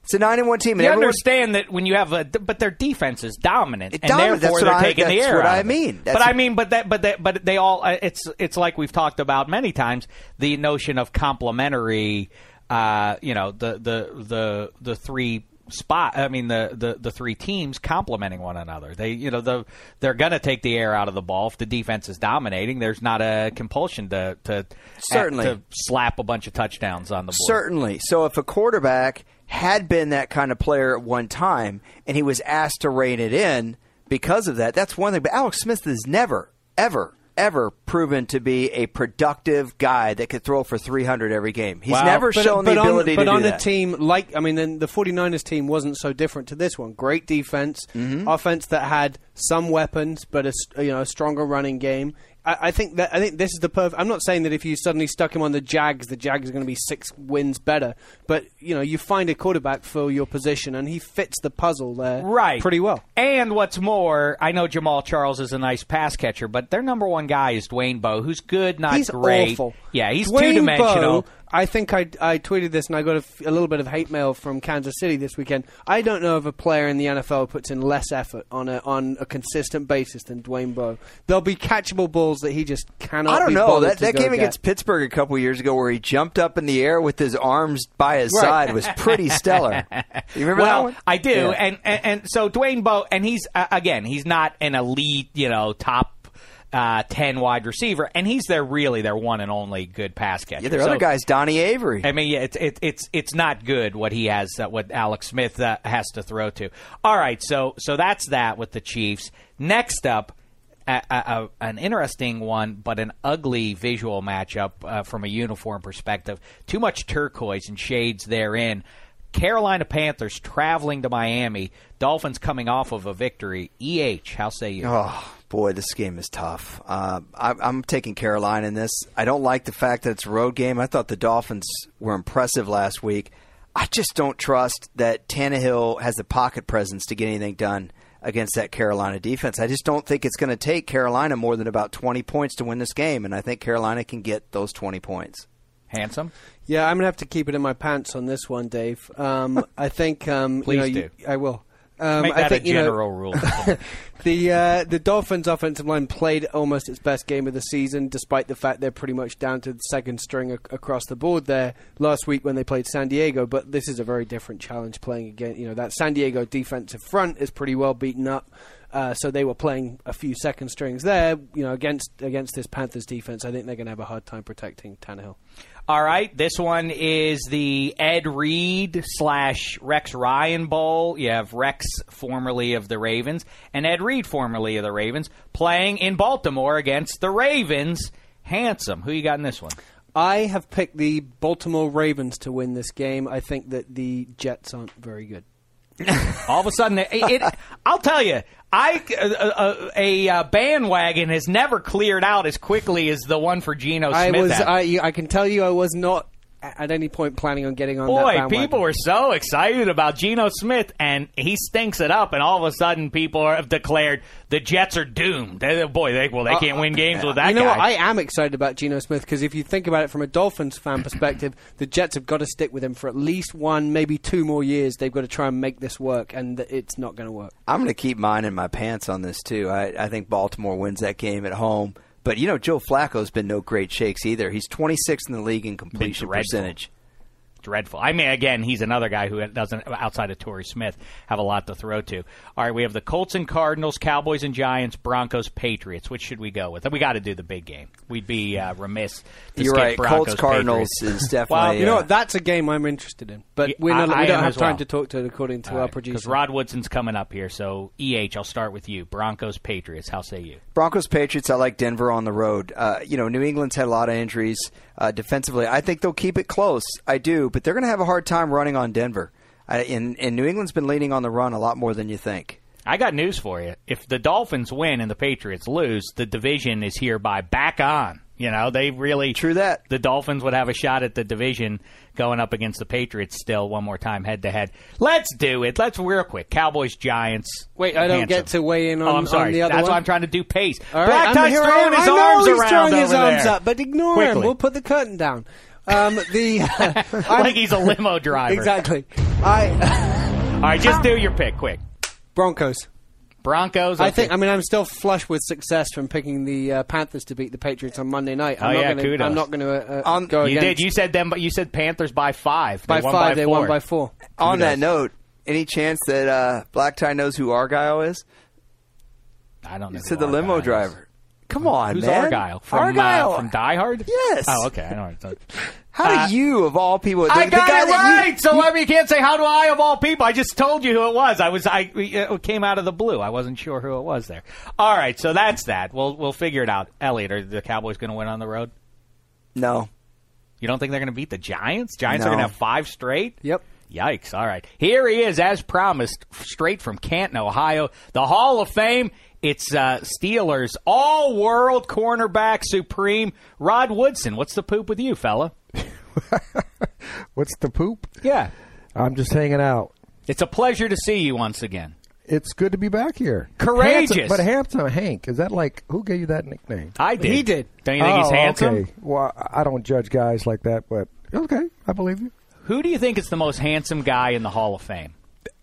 [SPEAKER 6] it's a nine and one team. And
[SPEAKER 2] You
[SPEAKER 6] everyone,
[SPEAKER 2] understand that when you have a, but their defense is dominant,
[SPEAKER 6] It
[SPEAKER 2] and
[SPEAKER 6] dominant.
[SPEAKER 2] therefore
[SPEAKER 6] That's
[SPEAKER 2] they're
[SPEAKER 6] I-
[SPEAKER 2] taking the
[SPEAKER 6] that's
[SPEAKER 2] air.
[SPEAKER 6] what
[SPEAKER 2] out
[SPEAKER 6] I mean.
[SPEAKER 2] But
[SPEAKER 6] That's-
[SPEAKER 2] I mean, but that, but that, but they all. uh, It's it's like we've talked about many times the notion of complementary. Uh, you know, the the the the three spot. I mean, the the the three teams complementing one another. They you know the they're going to take the air out of the ball if the defense is dominating. There's not a compulsion to to
[SPEAKER 6] Certainly.
[SPEAKER 2] to slap a bunch of touchdowns on the board.
[SPEAKER 6] Certainly. So if a quarterback had been that kind of player at one time and he was asked to rein it in because of that, that's one thing. But Alex Smith has never, ever, ever proven to be a productive guy that could throw for 300 every game. He's
[SPEAKER 2] Wow.
[SPEAKER 6] never
[SPEAKER 7] But,
[SPEAKER 6] shown
[SPEAKER 7] but
[SPEAKER 6] the
[SPEAKER 7] on,
[SPEAKER 6] ability
[SPEAKER 7] but
[SPEAKER 6] to
[SPEAKER 7] on
[SPEAKER 6] do
[SPEAKER 7] a
[SPEAKER 6] that.
[SPEAKER 7] team like I mean, then the 49ers team wasn't so different to this one. Great defense,
[SPEAKER 6] Mm-hmm.
[SPEAKER 7] offense that had some weapons, but a you know a stronger running game. I, I think that I think this is the perfect. I'm not saying that if you suddenly stuck him on the Jags, the Jags are going to be six wins better. But you know, you find a quarterback for your position, and he fits the puzzle there
[SPEAKER 2] right
[SPEAKER 7] pretty well.
[SPEAKER 2] And what's more, I know Jamaal Charles is a nice pass catcher, but their number one guy is Dwayne Bowe, who's good, not
[SPEAKER 7] he's
[SPEAKER 2] great.
[SPEAKER 7] awful.
[SPEAKER 2] Yeah, he's two dimensional.
[SPEAKER 7] I think I, I tweeted this and I got a little bit of hate mail from Kansas City this weekend. I don't know if a player in the NFL puts in less effort on a on a consistent basis than Dwayne Bowe. There'll be catchable balls that he just cannot.
[SPEAKER 6] I don't know. That, that game
[SPEAKER 7] get.
[SPEAKER 6] against Pittsburgh a couple years ago where he jumped up in the air with his arms by his
[SPEAKER 7] Right.
[SPEAKER 6] side was pretty stellar. You remember
[SPEAKER 2] well,
[SPEAKER 6] that one?
[SPEAKER 2] I do,
[SPEAKER 6] Yeah.
[SPEAKER 2] and, and and so Dwayne Bowe, and he's uh, again, he's not an elite, you know, top. Uh, ten wide receiver, and he's their really their one and only good pass catcher.
[SPEAKER 6] yeah, there are
[SPEAKER 2] So-
[SPEAKER 6] other guys, Donnie Avery.
[SPEAKER 2] I mean, yeah, it's it, it's it's not good what he has, uh, what Alex Smith uh, has to throw to. All right, so so that's that with the Chiefs. Next up, a, a, a, an interesting one, but an ugly visual matchup uh, from a uniform perspective. Too much turquoise and shades therein. Carolina Panthers traveling to Miami. Dolphins coming off of a victory. Eh, how say you?
[SPEAKER 6] Oh boy, this game is tough. Uh, I, I'm taking Carolina in this. I don't like the fact that it's a road game. I thought the Dolphins were impressive last week. I just don't trust that Tannehill has the pocket presence to get anything done against that Carolina defense. I just don't think it's going to take Carolina more than about 20 points to win this game, and I think Carolina can get those 20 points.
[SPEAKER 2] Handsome.
[SPEAKER 7] Yeah, I'm gonna have to keep it in my pants on this one, Dave. Um, I think. Um,
[SPEAKER 2] Please
[SPEAKER 7] you know,
[SPEAKER 2] do.
[SPEAKER 7] You, I will. Um,
[SPEAKER 2] Make
[SPEAKER 7] I
[SPEAKER 2] that
[SPEAKER 7] think,
[SPEAKER 2] a
[SPEAKER 7] you know,
[SPEAKER 2] general rule.
[SPEAKER 7] the uh, the Dolphins' offensive line played almost its best game of the season, despite the fact they're pretty much down to the second string ac- across the board there last week when they played San Diego. But this is a very different challenge playing again. You know that San Diego defensive front is pretty well beaten up. Uh, so they were playing a few second strings there, you know, against against this Panthers defense. I think they're going to have a hard time protecting Tannehill.
[SPEAKER 2] All right, this one is the Ed Reed slash Rex Ryan Bowl. You have Rex, formerly of the Ravens, and Ed Reed, formerly of the Ravens, playing in Baltimore against the Ravens. Handsome. Who you got in this one?
[SPEAKER 7] I have picked the Baltimore Ravens to win this game. I think that the Jets aren't very good.
[SPEAKER 2] All of a sudden, it, it, I'll tell you, I uh, uh, a uh, bandwagon has never cleared out as quickly as the one for Geno Smith.
[SPEAKER 7] I was. I, I can tell you, I was not a- at any point planning on getting on that
[SPEAKER 2] Boy,
[SPEAKER 7] bandwagon.
[SPEAKER 2] people were so excited about Geno Smith, and he stinks it up, and all of a sudden, people have declared the Jets are doomed. They- boy, they well, they can't win games with that
[SPEAKER 7] Uh, you know
[SPEAKER 2] guy.
[SPEAKER 7] what? I am excited about Geno Smith because if you think about it from a Dolphins fan perspective, the Jets have got to stick with him for at least one, maybe two more years. They've got to try and make this work, and it's not going to work.
[SPEAKER 6] I'm going to keep mine in my pants on this too. I, I think Baltimore wins that game at home. But you know, Joe Flacco's been no great shakes either. He's 26th in the league in completion percentage.
[SPEAKER 2] Dreadful. I mean, again, he's another guy who doesn't, outside of Torrey Smith, have a lot to throw to. All right, we have the Colts and Cardinals, Cowboys and Giants, Broncos, Patriots. Which should we go with? We got to do the big game. We'd be uh, remiss. To
[SPEAKER 6] You're
[SPEAKER 2] skip
[SPEAKER 6] right.
[SPEAKER 2] Broncos,
[SPEAKER 6] Colts Cardinals
[SPEAKER 2] Patriots.
[SPEAKER 6] is definitely.
[SPEAKER 7] Well, you know
[SPEAKER 6] uh,
[SPEAKER 7] what? That's a game I'm interested in, but
[SPEAKER 2] Yeah,
[SPEAKER 7] we're not,
[SPEAKER 2] I- I
[SPEAKER 7] we don't have time
[SPEAKER 2] well.
[SPEAKER 7] to talk to it according to our
[SPEAKER 2] Because
[SPEAKER 7] producer.
[SPEAKER 2] Rod Woodson's coming up here. So, EH, I'll start with you. Broncos, Patriots. How say you?
[SPEAKER 6] Broncos Patriots. I like Denver on the road. Uh, you know, New England's had a lot of injuries uh, defensively. I think they'll keep it close. I do, but they're going to have a hard time running on Denver. I, and, and New England's been leaning on the run a lot more than you think.
[SPEAKER 2] I got news for you. If the Dolphins win and the Patriots lose, the division is hereby back on. You know, they really
[SPEAKER 6] True that.
[SPEAKER 2] The Dolphins would have a shot at the division going up against the Patriots still one more time head to head. Let's do it. Let's real quick. Cowboys Giants.
[SPEAKER 7] Wait, I don't
[SPEAKER 2] Handsome.
[SPEAKER 7] get to weigh in oh, on,
[SPEAKER 2] Oh, I'm sorry.
[SPEAKER 7] on the other
[SPEAKER 2] That's
[SPEAKER 7] one.
[SPEAKER 2] why I'm trying to do pace.
[SPEAKER 7] All
[SPEAKER 2] Black
[SPEAKER 7] right,
[SPEAKER 2] Tie's
[SPEAKER 7] I'm here. I
[SPEAKER 2] throwing
[SPEAKER 7] am.
[SPEAKER 2] his
[SPEAKER 7] I know
[SPEAKER 2] arms
[SPEAKER 7] he's
[SPEAKER 2] around
[SPEAKER 7] throwing his
[SPEAKER 2] over
[SPEAKER 7] arms
[SPEAKER 2] there.
[SPEAKER 7] up, but ignore him. We'll put the curtain down. Um, the
[SPEAKER 2] like he's a limo driver.
[SPEAKER 7] exactly. I
[SPEAKER 2] All right, just do your pick quick.
[SPEAKER 7] Broncos.
[SPEAKER 2] Broncos.
[SPEAKER 7] I think. I mean, I'm still flush with success from picking the uh, Panthers to beat the Patriots on Monday night. I'm
[SPEAKER 2] Oh,
[SPEAKER 7] not
[SPEAKER 2] yeah,
[SPEAKER 7] gonna,
[SPEAKER 2] kudos.
[SPEAKER 7] I'm not going to uh,
[SPEAKER 6] On-
[SPEAKER 7] go
[SPEAKER 2] you
[SPEAKER 7] against.
[SPEAKER 2] did. You said them, but you said Panthers by five.
[SPEAKER 7] by
[SPEAKER 2] they won
[SPEAKER 7] five.
[SPEAKER 2] By
[SPEAKER 7] they
[SPEAKER 2] four.
[SPEAKER 7] won by four.
[SPEAKER 6] On that note, any chance that uh, Black Tie knows who Argyle is?
[SPEAKER 2] I don't know.
[SPEAKER 6] He said
[SPEAKER 2] who
[SPEAKER 6] the limo
[SPEAKER 2] Argyle is.
[SPEAKER 6] Come on,
[SPEAKER 2] Who's
[SPEAKER 6] man.
[SPEAKER 2] Argyle? From,
[SPEAKER 6] Argyle.
[SPEAKER 2] Uh, from Die Hard?
[SPEAKER 6] Yes.
[SPEAKER 2] Oh, okay. I know. what you're
[SPEAKER 6] How
[SPEAKER 2] Uh,
[SPEAKER 6] do you, of all people, the,
[SPEAKER 2] I got
[SPEAKER 6] guy
[SPEAKER 2] it right. so I mean, you can't say how do I of all people. I just told you who it was. I was I it came out of the blue. I wasn't sure who it was there. All right, so that's that. We'll we'll figure it out. Elliot, are the Cowboys going to win on the road?
[SPEAKER 6] No.
[SPEAKER 2] You don't think they're going to beat the Giants? Giants are going to have five straight.
[SPEAKER 7] Yep.
[SPEAKER 2] Yikes. All right. Here he is, as promised, straight from Canton, Ohio. The Hall of Fame. It's uh, Steelers all world cornerback supreme, Rod Woodson. What's the poop with you, fella?
[SPEAKER 8] What's the poop?
[SPEAKER 2] Yeah.
[SPEAKER 8] I'm just hanging out.
[SPEAKER 2] It's a pleasure to see you once again.
[SPEAKER 8] It's good to be back here.
[SPEAKER 2] Courageous.
[SPEAKER 8] Handsome, but handsome Hank. Is that like who gave you that nickname?
[SPEAKER 2] I did.
[SPEAKER 7] He did.
[SPEAKER 2] Don't you think he's
[SPEAKER 8] Oh,
[SPEAKER 2] handsome?
[SPEAKER 8] Okay. Well, I don't judge guys like that, but okay, I believe you.
[SPEAKER 2] Who do you think is the most handsome guy in the Hall of Fame?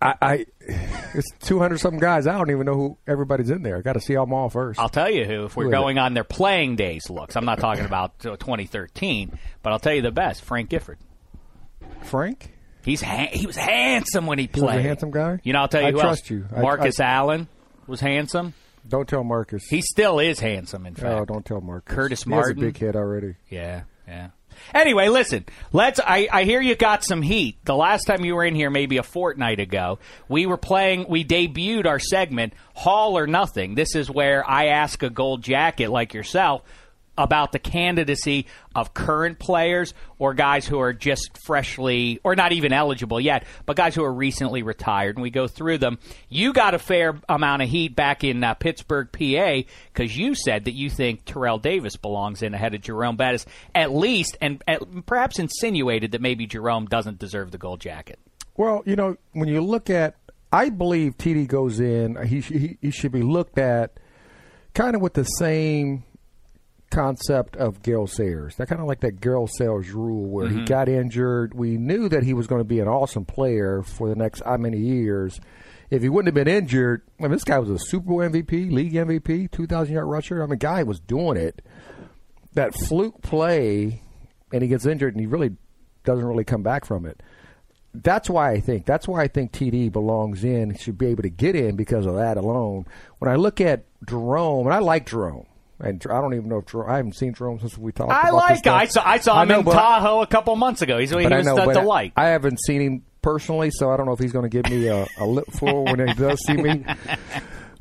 [SPEAKER 8] I, I it's 200 something guys. I don't even know who everybody's in there. I got to see them all first.
[SPEAKER 2] I'll tell you who. If we're going on their playing days looks, I'm not talking about uh, 2013, but I'll tell you the best: Frank Gifford.
[SPEAKER 8] Frank,
[SPEAKER 2] He's ha- he was handsome when he
[SPEAKER 8] he was
[SPEAKER 2] played.
[SPEAKER 8] a handsome guy.
[SPEAKER 2] You know, I'll tell you
[SPEAKER 8] I trust
[SPEAKER 2] else.
[SPEAKER 8] you. I-
[SPEAKER 2] Marcus
[SPEAKER 8] I-
[SPEAKER 2] Allen was handsome.
[SPEAKER 8] Don't tell Marcus.
[SPEAKER 2] He still is handsome. In fact,
[SPEAKER 8] oh, don't tell Marcus.
[SPEAKER 2] Curtis
[SPEAKER 8] He
[SPEAKER 2] Martin.
[SPEAKER 8] has a big head already.
[SPEAKER 2] Yeah, yeah. Anyway, listen. Let's. I, I hear you got some heat. The last time you were in here, maybe a fortnight ago, we were playing. We debuted our segment "Hall or Nothing." This is where I ask a gold jacket like yourself about the candidacy of current players or guys who are just freshly or not even eligible yet, but guys who are recently retired. And we go through them. You got a fair amount of heat back in uh, Pittsburgh, PA, because you said that you think Terrell Davis belongs in ahead of Jerome Bettis, at least, and at, perhaps insinuated that maybe Jerome doesn't deserve the gold jacket.
[SPEAKER 8] Well, you know, when you look at, I believe TD goes in. He he, he should be looked at kind of with the same concept of Gale Sayers. That kind of like that Gale Sayers rule where he mm-hmm. got injured. We knew that he was going to be an awesome player for the next how many years. If he wouldn't have been injured, I mean, this guy was a Super Bowl MVP, league MVP, 2,000 yard rusher. I mean, guy was doing it. That fluke play, and he gets injured, and he really doesn't really come back from it. That's why I think that's why I think TD belongs in. Should be able to get in because of that alone. When I look at Jerome, and I like Jerome, and I don't even know if Jerome, I haven't seen Jerome since we talked.
[SPEAKER 2] I
[SPEAKER 8] about
[SPEAKER 2] like
[SPEAKER 8] this stuff.
[SPEAKER 2] I saw I saw
[SPEAKER 8] I
[SPEAKER 2] him
[SPEAKER 8] know,
[SPEAKER 2] in Tahoe a couple months ago. He's he
[SPEAKER 8] but I
[SPEAKER 2] was
[SPEAKER 8] know,
[SPEAKER 2] a
[SPEAKER 8] but
[SPEAKER 2] delight.
[SPEAKER 8] I haven't seen him personally, so I don't know if he's going to give me a, a lip full when he does see me.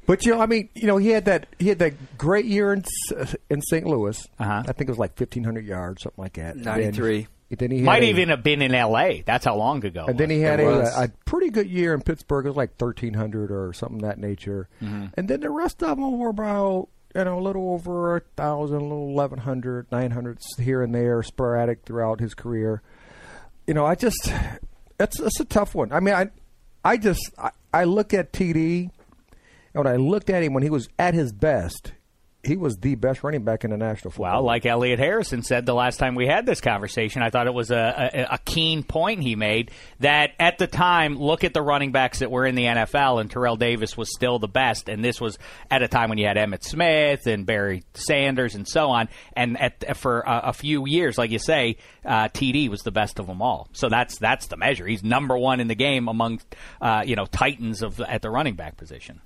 [SPEAKER 8] But you know, I mean, you know, he had that he had that great year in S- in St. Louis.
[SPEAKER 2] Uh-huh.
[SPEAKER 8] I think it was like fifteen hundred yards, something like that. And then-
[SPEAKER 6] 93.
[SPEAKER 8] Then, he
[SPEAKER 2] Might
[SPEAKER 8] a-
[SPEAKER 2] even have been in L.A. That's how long ago.
[SPEAKER 8] and then he had
[SPEAKER 6] It
[SPEAKER 8] a, a pretty good year in Pittsburgh. It was like thirteen hundred or something of that nature.
[SPEAKER 2] Mm-hmm.
[SPEAKER 8] And then the rest of them were about you know a little over a thousand, a little eleven hundred, nine hundred here and there, sporadic throughout his career. You know, I just it's it's a tough one. I mean, I I just I, I look at TD, and when I looked at him when he was at his best, he was the best running back in the National Football.
[SPEAKER 2] Well, like Elliot Harrison said the last time we had this conversation, I thought it was a, a, a, keen point he made that at the time, look at the running backs that were in the NFL, and Terrell Davis was still the best. And this was at a time when you had Emmitt Smith and Barry Sanders and so on. And at, for a, a few years, like you say, uh, TD was the best of them all. So that's that's the measure. He's number one in the game among uh, you know titans of at the running back position.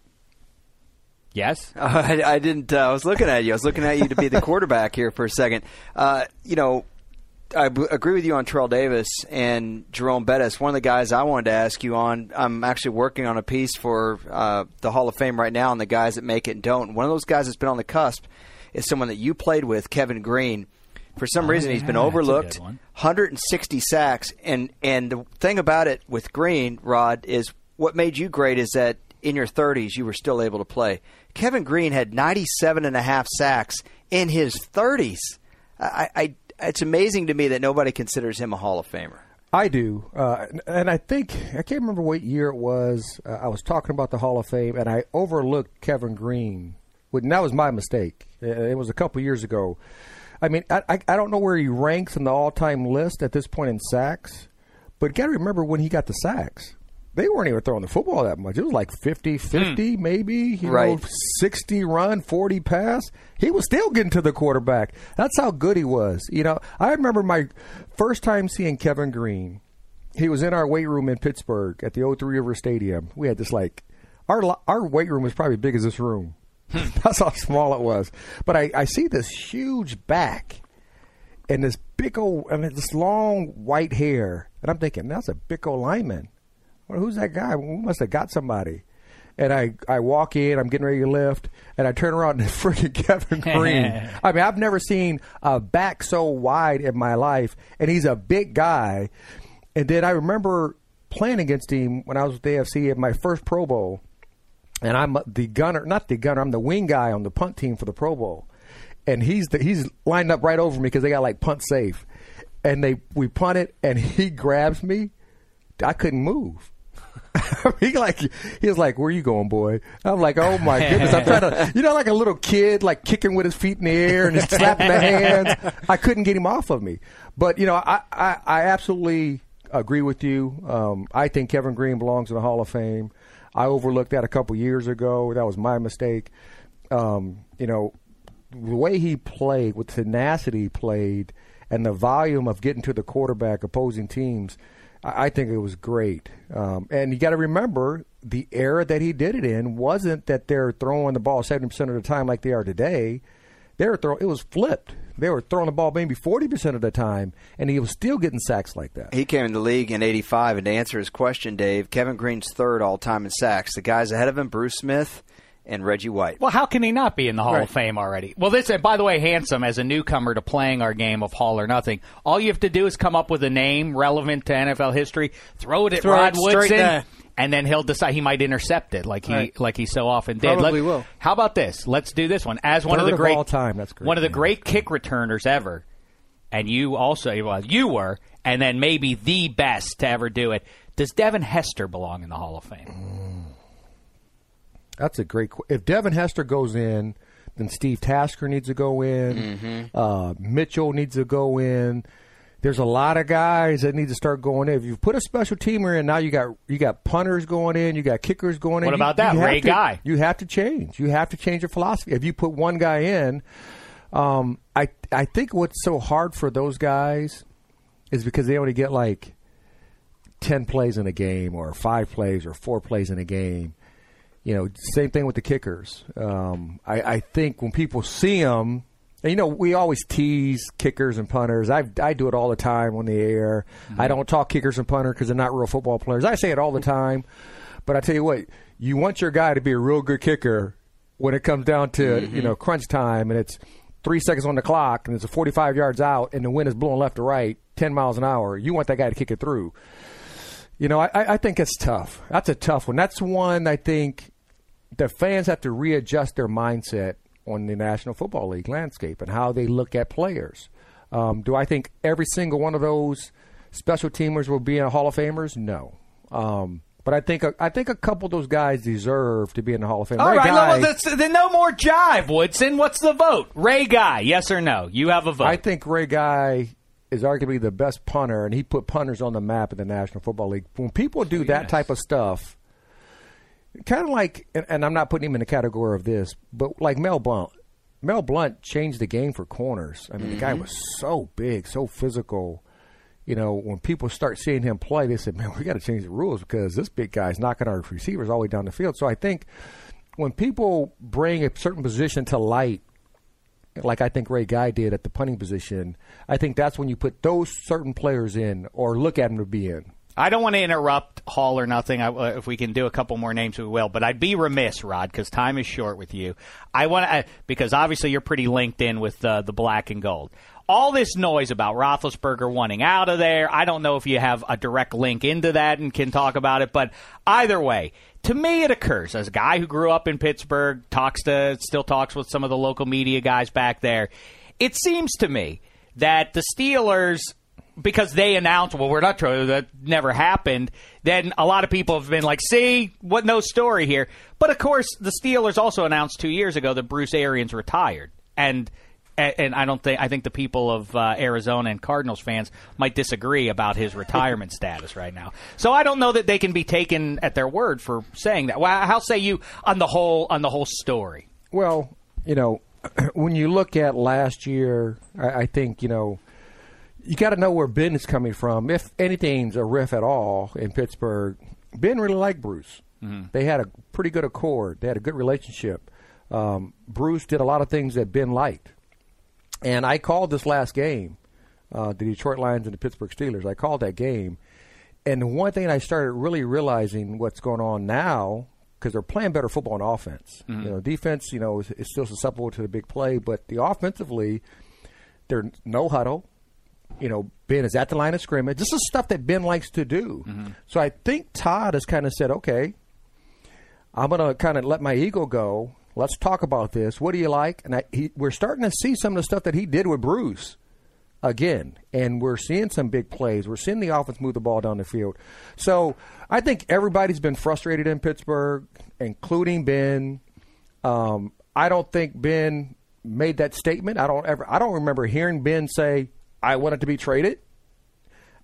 [SPEAKER 2] Yes,
[SPEAKER 6] uh, I, I, didn't. Uh, I was looking at you. I was looking at you to be the quarterback here for a second. Uh, you know, I b- agree with you on Terrell Davis and Jerome Bettis. One of the guys I wanted to ask you on. I'm actually working on a piece for uh, the Hall of Fame right now on the guys that make it and don't. One of those guys that's been on the cusp is someone that you played with, Kevin Greene. For some
[SPEAKER 2] oh,
[SPEAKER 6] reason,
[SPEAKER 2] yeah,
[SPEAKER 6] he's been overlooked. 160 sacks, and and the thing about it with Greene, Rod, is what made you great is that in your 30s you were still able to play. Kevin Greene had 97 and a half sacks in his 30s. I, I, it's amazing to me that nobody considers him a Hall of Famer.
[SPEAKER 8] I do, uh, and I think I can't remember what year it was. Uh, I was talking about the Hall of Fame, and I overlooked Kevin Greene, And that was my mistake. It was a couple years ago. I mean, I, I, don't know where he ranks in the all-time list at this point in sacks, but got to remember when he got the sacks they weren't even throwing the football that much. It was like 50 50, mm. maybe, you
[SPEAKER 6] right.
[SPEAKER 8] know, 60 run, 40 pass. He was still getting to the quarterback. That's how good he was. You know, I remember my first time seeing Kevin Greene. He was in our weight room in Pittsburgh at the O3 River Stadium. We had this like, our, our weight room was probably big as this room. Hmm. That's how small it was. But I, I see this huge back and this big old, and this long white hair. And I'm thinking, that's a big old lineman. Well, who's that guy? We must have got somebody. And I, I walk in, I'm getting ready to lift, and I turn around and it's freaking Kevin Greene. I mean, I've never seen a back so wide in my life, and he's a big guy. And then I remember playing against him when I was with the AFC at my first Pro Bowl, and I'm the gunner, not the gunner, I'm the wing guy on the punt team for the Pro Bowl, and he's the, he's lined up right over me because they got like punt safe, and they we punt it, and he grabs me, I couldn't move. he like he was like, "Where you going, boy?" I'm like, "Oh my goodness!" I'm trying to, you know, like a little kid, like kicking with his feet in the air and just slapping the hands. I couldn't get him off of me, but you know, I I, I absolutely agree with you. Um, I think Kevin Greene belongs in the Hall of Fame. I overlooked that a couple years ago. That was my mistake. Um, you know, the way he played, with tenacity he played, and the volume of getting to the quarterback, opposing teams I think it was great. Um, and you got to remember the era that he did it in wasn't that they're throwing the ball 70% of the time like they are today. They were throwing, it was flipped. They were throwing the ball maybe 40% of the time, and he was still getting sacks like that.
[SPEAKER 6] He came in the league in 85, and to answer his question, Dave, Kevin Greene's third all time in sacks. The guys ahead of him, Bruce Smith, and Reggie White.
[SPEAKER 2] Well, how can he not be in the Hall right. of Fame already? Well, this, and by the way, handsome as a newcomer to playing our game of Hall or Nothing, all you have to do is come up with a name relevant to NFL history, throw it at
[SPEAKER 7] throw
[SPEAKER 2] Rod
[SPEAKER 7] it
[SPEAKER 2] Woodson,
[SPEAKER 7] there.
[SPEAKER 2] and then he'll decide he might intercept it, like he
[SPEAKER 7] right.
[SPEAKER 2] like he so often did.
[SPEAKER 7] Probably
[SPEAKER 2] Let,
[SPEAKER 7] will.
[SPEAKER 2] How about this? Let's do this one as one
[SPEAKER 8] Third
[SPEAKER 2] of the great
[SPEAKER 8] all time. That's great.
[SPEAKER 2] one of the great kick returners ever, and you also well you were, and then maybe the best to ever do it. Does Devin Hester belong in the Hall of Fame?
[SPEAKER 8] Mm. That's a great. Qu- if Devin Hester goes in, then Steve Tasker needs to go in.
[SPEAKER 6] Mm-hmm.
[SPEAKER 8] Uh, Mitchell needs to go in. There's a lot of guys that need to start going in. If you put a special teamer in, now you got you got punters going in, you got kickers going in.
[SPEAKER 2] What
[SPEAKER 8] You-
[SPEAKER 2] about that?
[SPEAKER 8] you
[SPEAKER 2] Ray
[SPEAKER 8] to-
[SPEAKER 2] Guy.
[SPEAKER 8] You have to change. You have to change your philosophy. If you put one guy in, um, I I think what's so hard for those guys is because they only get like ten plays in a game, or five plays, or four plays in a game you know, same thing with the kickers. Um, I, I think when people see them, and you know, we always tease kickers and punters. I I do it all the time on the air. I don't talk kickers and punter because they're not real football players. I say it all the time, but I tell you what, you want your guy to be a real good kicker when it comes down to you know crunch time and it's three seconds on the clock and it's a 45 yards out and the wind is blowing left to right 10 miles an hour. You want that guy to kick it through. You know, I, I think it's tough. That's a tough one. That's one I think the fans have to readjust their mindset on the National Football League landscape and how they look at players. Um, do I think every single one of those special teamers will be in Hall of Famers? No. Um, But I think a, I think a couple of those guys deserve to be in the Hall of Fame.
[SPEAKER 2] All
[SPEAKER 8] Ray
[SPEAKER 2] right,
[SPEAKER 8] Guy,
[SPEAKER 2] that's, then no more jive, Woodson. What's the vote? Ray Guy, yes or no? You have a vote.
[SPEAKER 8] I think Ray Guy is arguably the best punter, and he put punters on the map in the National Football League. When people do that type of stuff, kind of like, and, and I'm not putting him in the category of this, but like Mel Blount. Mel Blount changed the game for corners. I mean, the guy
[SPEAKER 2] Mm-hmm.
[SPEAKER 8] was so big, so physical. You know, when people start seeing him play, they said, "Man, we got to change the rules because this big guy's knocking our receivers all the way down the field." So I think when people bring a certain position to light, like I think Ray Guy did at the punting position, I think that's when you put those certain players in or look at them to be in.
[SPEAKER 2] I don't want to interrupt Hall or nothing. I, uh, if we can do a couple more names, we will. But I'd be remiss, Rod, because time is short with you. I want to because obviously you're pretty linked in with uh, the black and gold. All this noise about Roethlisberger wanting out of there. I don't know if you have a direct link into that and can talk about it, but either way, to me it occurs as a guy who grew up in Pittsburgh, talks to still talks with some of the local media guys back there. It seems to me that the Steelers because they announced, well, we're not true, that never happened, then a lot of people have been like, see, what no story here. But of course, the Steelers also announced two years ago that Bruce Arians retired. And and I don't think I think the people of uh, Arizona and Cardinals fans might disagree about his retirement status right now. So I don't know that they can be taken at their word for saying that. Well, how say you on the whole on the whole story?
[SPEAKER 8] Well, you know, when you look at last year, I, I think you know you got to know where Ben is coming from. If anything's a riff at all in Pittsburgh, Ben really liked Bruce. They had a pretty good accord. They had a good relationship. Um, Bruce did a lot of things that Ben liked, and I called this last game, uh, the Detroit Lions and the Pittsburgh Steelers. I called that game, and one thing I started really realizing what's going on now because they're playing better football on offense. You know, defense, you know, is, is still susceptible to the big play, but the offensively, they're no huddle. You know, Ben is at the line of scrimmage. This is stuff that Ben likes to do. So I think Todd has kind of said, okay, I'm going to kind of let my ego go. Let's talk about this. What do you like? And I, he, we're starting to see some of the stuff that he did with Bruce again, and we're seeing some big plays. We're seeing the offense move the ball down the field. So I think everybody's been frustrated in Pittsburgh, including Ben. Um, I don't think Ben made that statement. I don't ever. I don't remember hearing Ben say, "I wanted to be traded."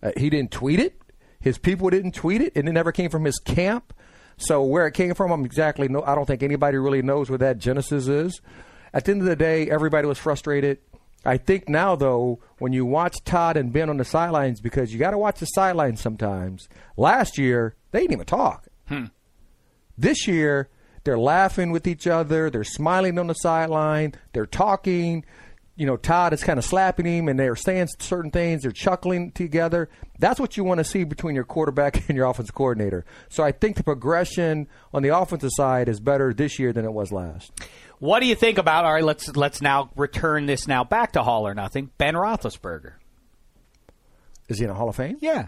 [SPEAKER 8] Uh, he didn't tweet it. His people didn't tweet it, and it never came from his camp. So where it came from, I'm exactly no. I don't think anybody really knows where that genesis is. At the end of the day, everybody was frustrated. I think now, though, when you watch Todd and Ben on the sidelines, because you got to watch the sidelines sometimes. Last year, they didn't even talk. This year, they're laughing with each other. They're smiling on the sideline. They're talking. You know, Todd is kind of slapping him, and they're saying certain things. They're chuckling together. That's what you want to see between your quarterback and your offensive coordinator. So I think the progression on the offensive side is better this year than it was last.
[SPEAKER 2] What do you think about? All right, let's let's now return this now back to Hall or nothing. Ben Roethlisberger.
[SPEAKER 8] Is he in a Hall of Fame?
[SPEAKER 2] Yeah.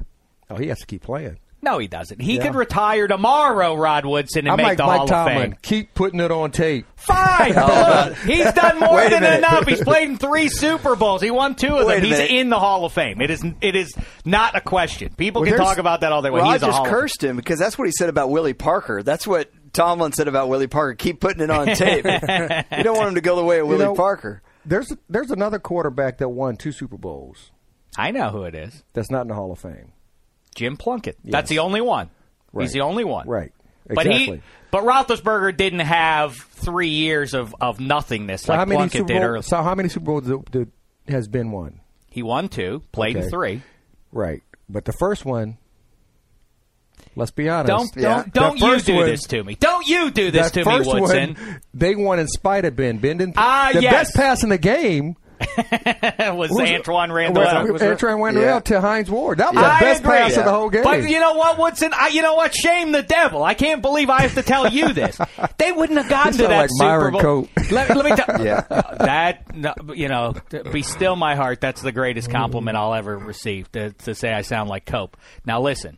[SPEAKER 8] Oh, he has to keep playing.
[SPEAKER 2] No, he doesn't. He
[SPEAKER 8] Yeah.
[SPEAKER 2] could retire tomorrow, Rod Woodson, and
[SPEAKER 8] I'm
[SPEAKER 2] make
[SPEAKER 8] like
[SPEAKER 2] the
[SPEAKER 8] Mike
[SPEAKER 2] Hall
[SPEAKER 8] Tomlin.
[SPEAKER 2] of Fame.
[SPEAKER 8] Keep putting it on tape.
[SPEAKER 2] Fine. Look, he's done more
[SPEAKER 6] Wait
[SPEAKER 2] than
[SPEAKER 6] minute.
[SPEAKER 2] enough. He's played in three Super Bowls. He won two of
[SPEAKER 6] Wait
[SPEAKER 2] them. He's
[SPEAKER 6] minute.
[SPEAKER 2] in the Hall of Fame. It is it is not a question. People
[SPEAKER 6] Well,
[SPEAKER 2] can talk about that all day. Well, he's a
[SPEAKER 6] Rogers
[SPEAKER 2] Hall of
[SPEAKER 6] cursed him because that's what he said about Willie Parker. That's what Tomlin said about Willie Parker. Keep putting it on tape. you don't want him to go the way of Willie
[SPEAKER 8] know-
[SPEAKER 6] Parker.
[SPEAKER 8] There's there's another quarterback that won two Super Bowls
[SPEAKER 2] I know who it is.
[SPEAKER 8] that's not in the Hall of Fame.
[SPEAKER 2] Jim Plunkett.
[SPEAKER 8] Yes.
[SPEAKER 2] That's the only one.
[SPEAKER 8] Right.
[SPEAKER 2] He's the only one.
[SPEAKER 8] Right.
[SPEAKER 2] But he, but Roethlisberger didn't have three years of, of nothingness
[SPEAKER 8] so
[SPEAKER 2] like
[SPEAKER 8] how many
[SPEAKER 2] Plunkett
[SPEAKER 8] Super
[SPEAKER 2] did earlier.
[SPEAKER 8] So how many Super Bowls has been won?
[SPEAKER 2] He won two, played
[SPEAKER 8] Okay.
[SPEAKER 2] three.
[SPEAKER 8] Right. But the first one, let's be honest.
[SPEAKER 2] Don't
[SPEAKER 6] Yeah.
[SPEAKER 2] don't don't you do
[SPEAKER 8] one-
[SPEAKER 2] this to me. Don't you do this to me,
[SPEAKER 8] first
[SPEAKER 2] Woodson.
[SPEAKER 8] one, they won in spite of Ben. Ben didn't.
[SPEAKER 2] Ah,
[SPEAKER 8] the
[SPEAKER 2] yes.
[SPEAKER 8] best pass in the game
[SPEAKER 2] was
[SPEAKER 8] was
[SPEAKER 2] Antwaan Randle El.
[SPEAKER 8] was Antwaan Randle El
[SPEAKER 6] Yeah.
[SPEAKER 8] to Hines Ward. That was the best
[SPEAKER 2] agree.
[SPEAKER 8] pass of the whole game.
[SPEAKER 2] But you know what, Woodson? I, you know what? Shame the devil. I can't believe I have to tell you this. They wouldn't have gotten to that
[SPEAKER 8] like
[SPEAKER 2] Super Bowl. Let, let me tell
[SPEAKER 6] Yeah.
[SPEAKER 2] that. You know, be still my heart. That's the greatest compliment I'll ever receive. To, to say I sound like Cope. Now listen.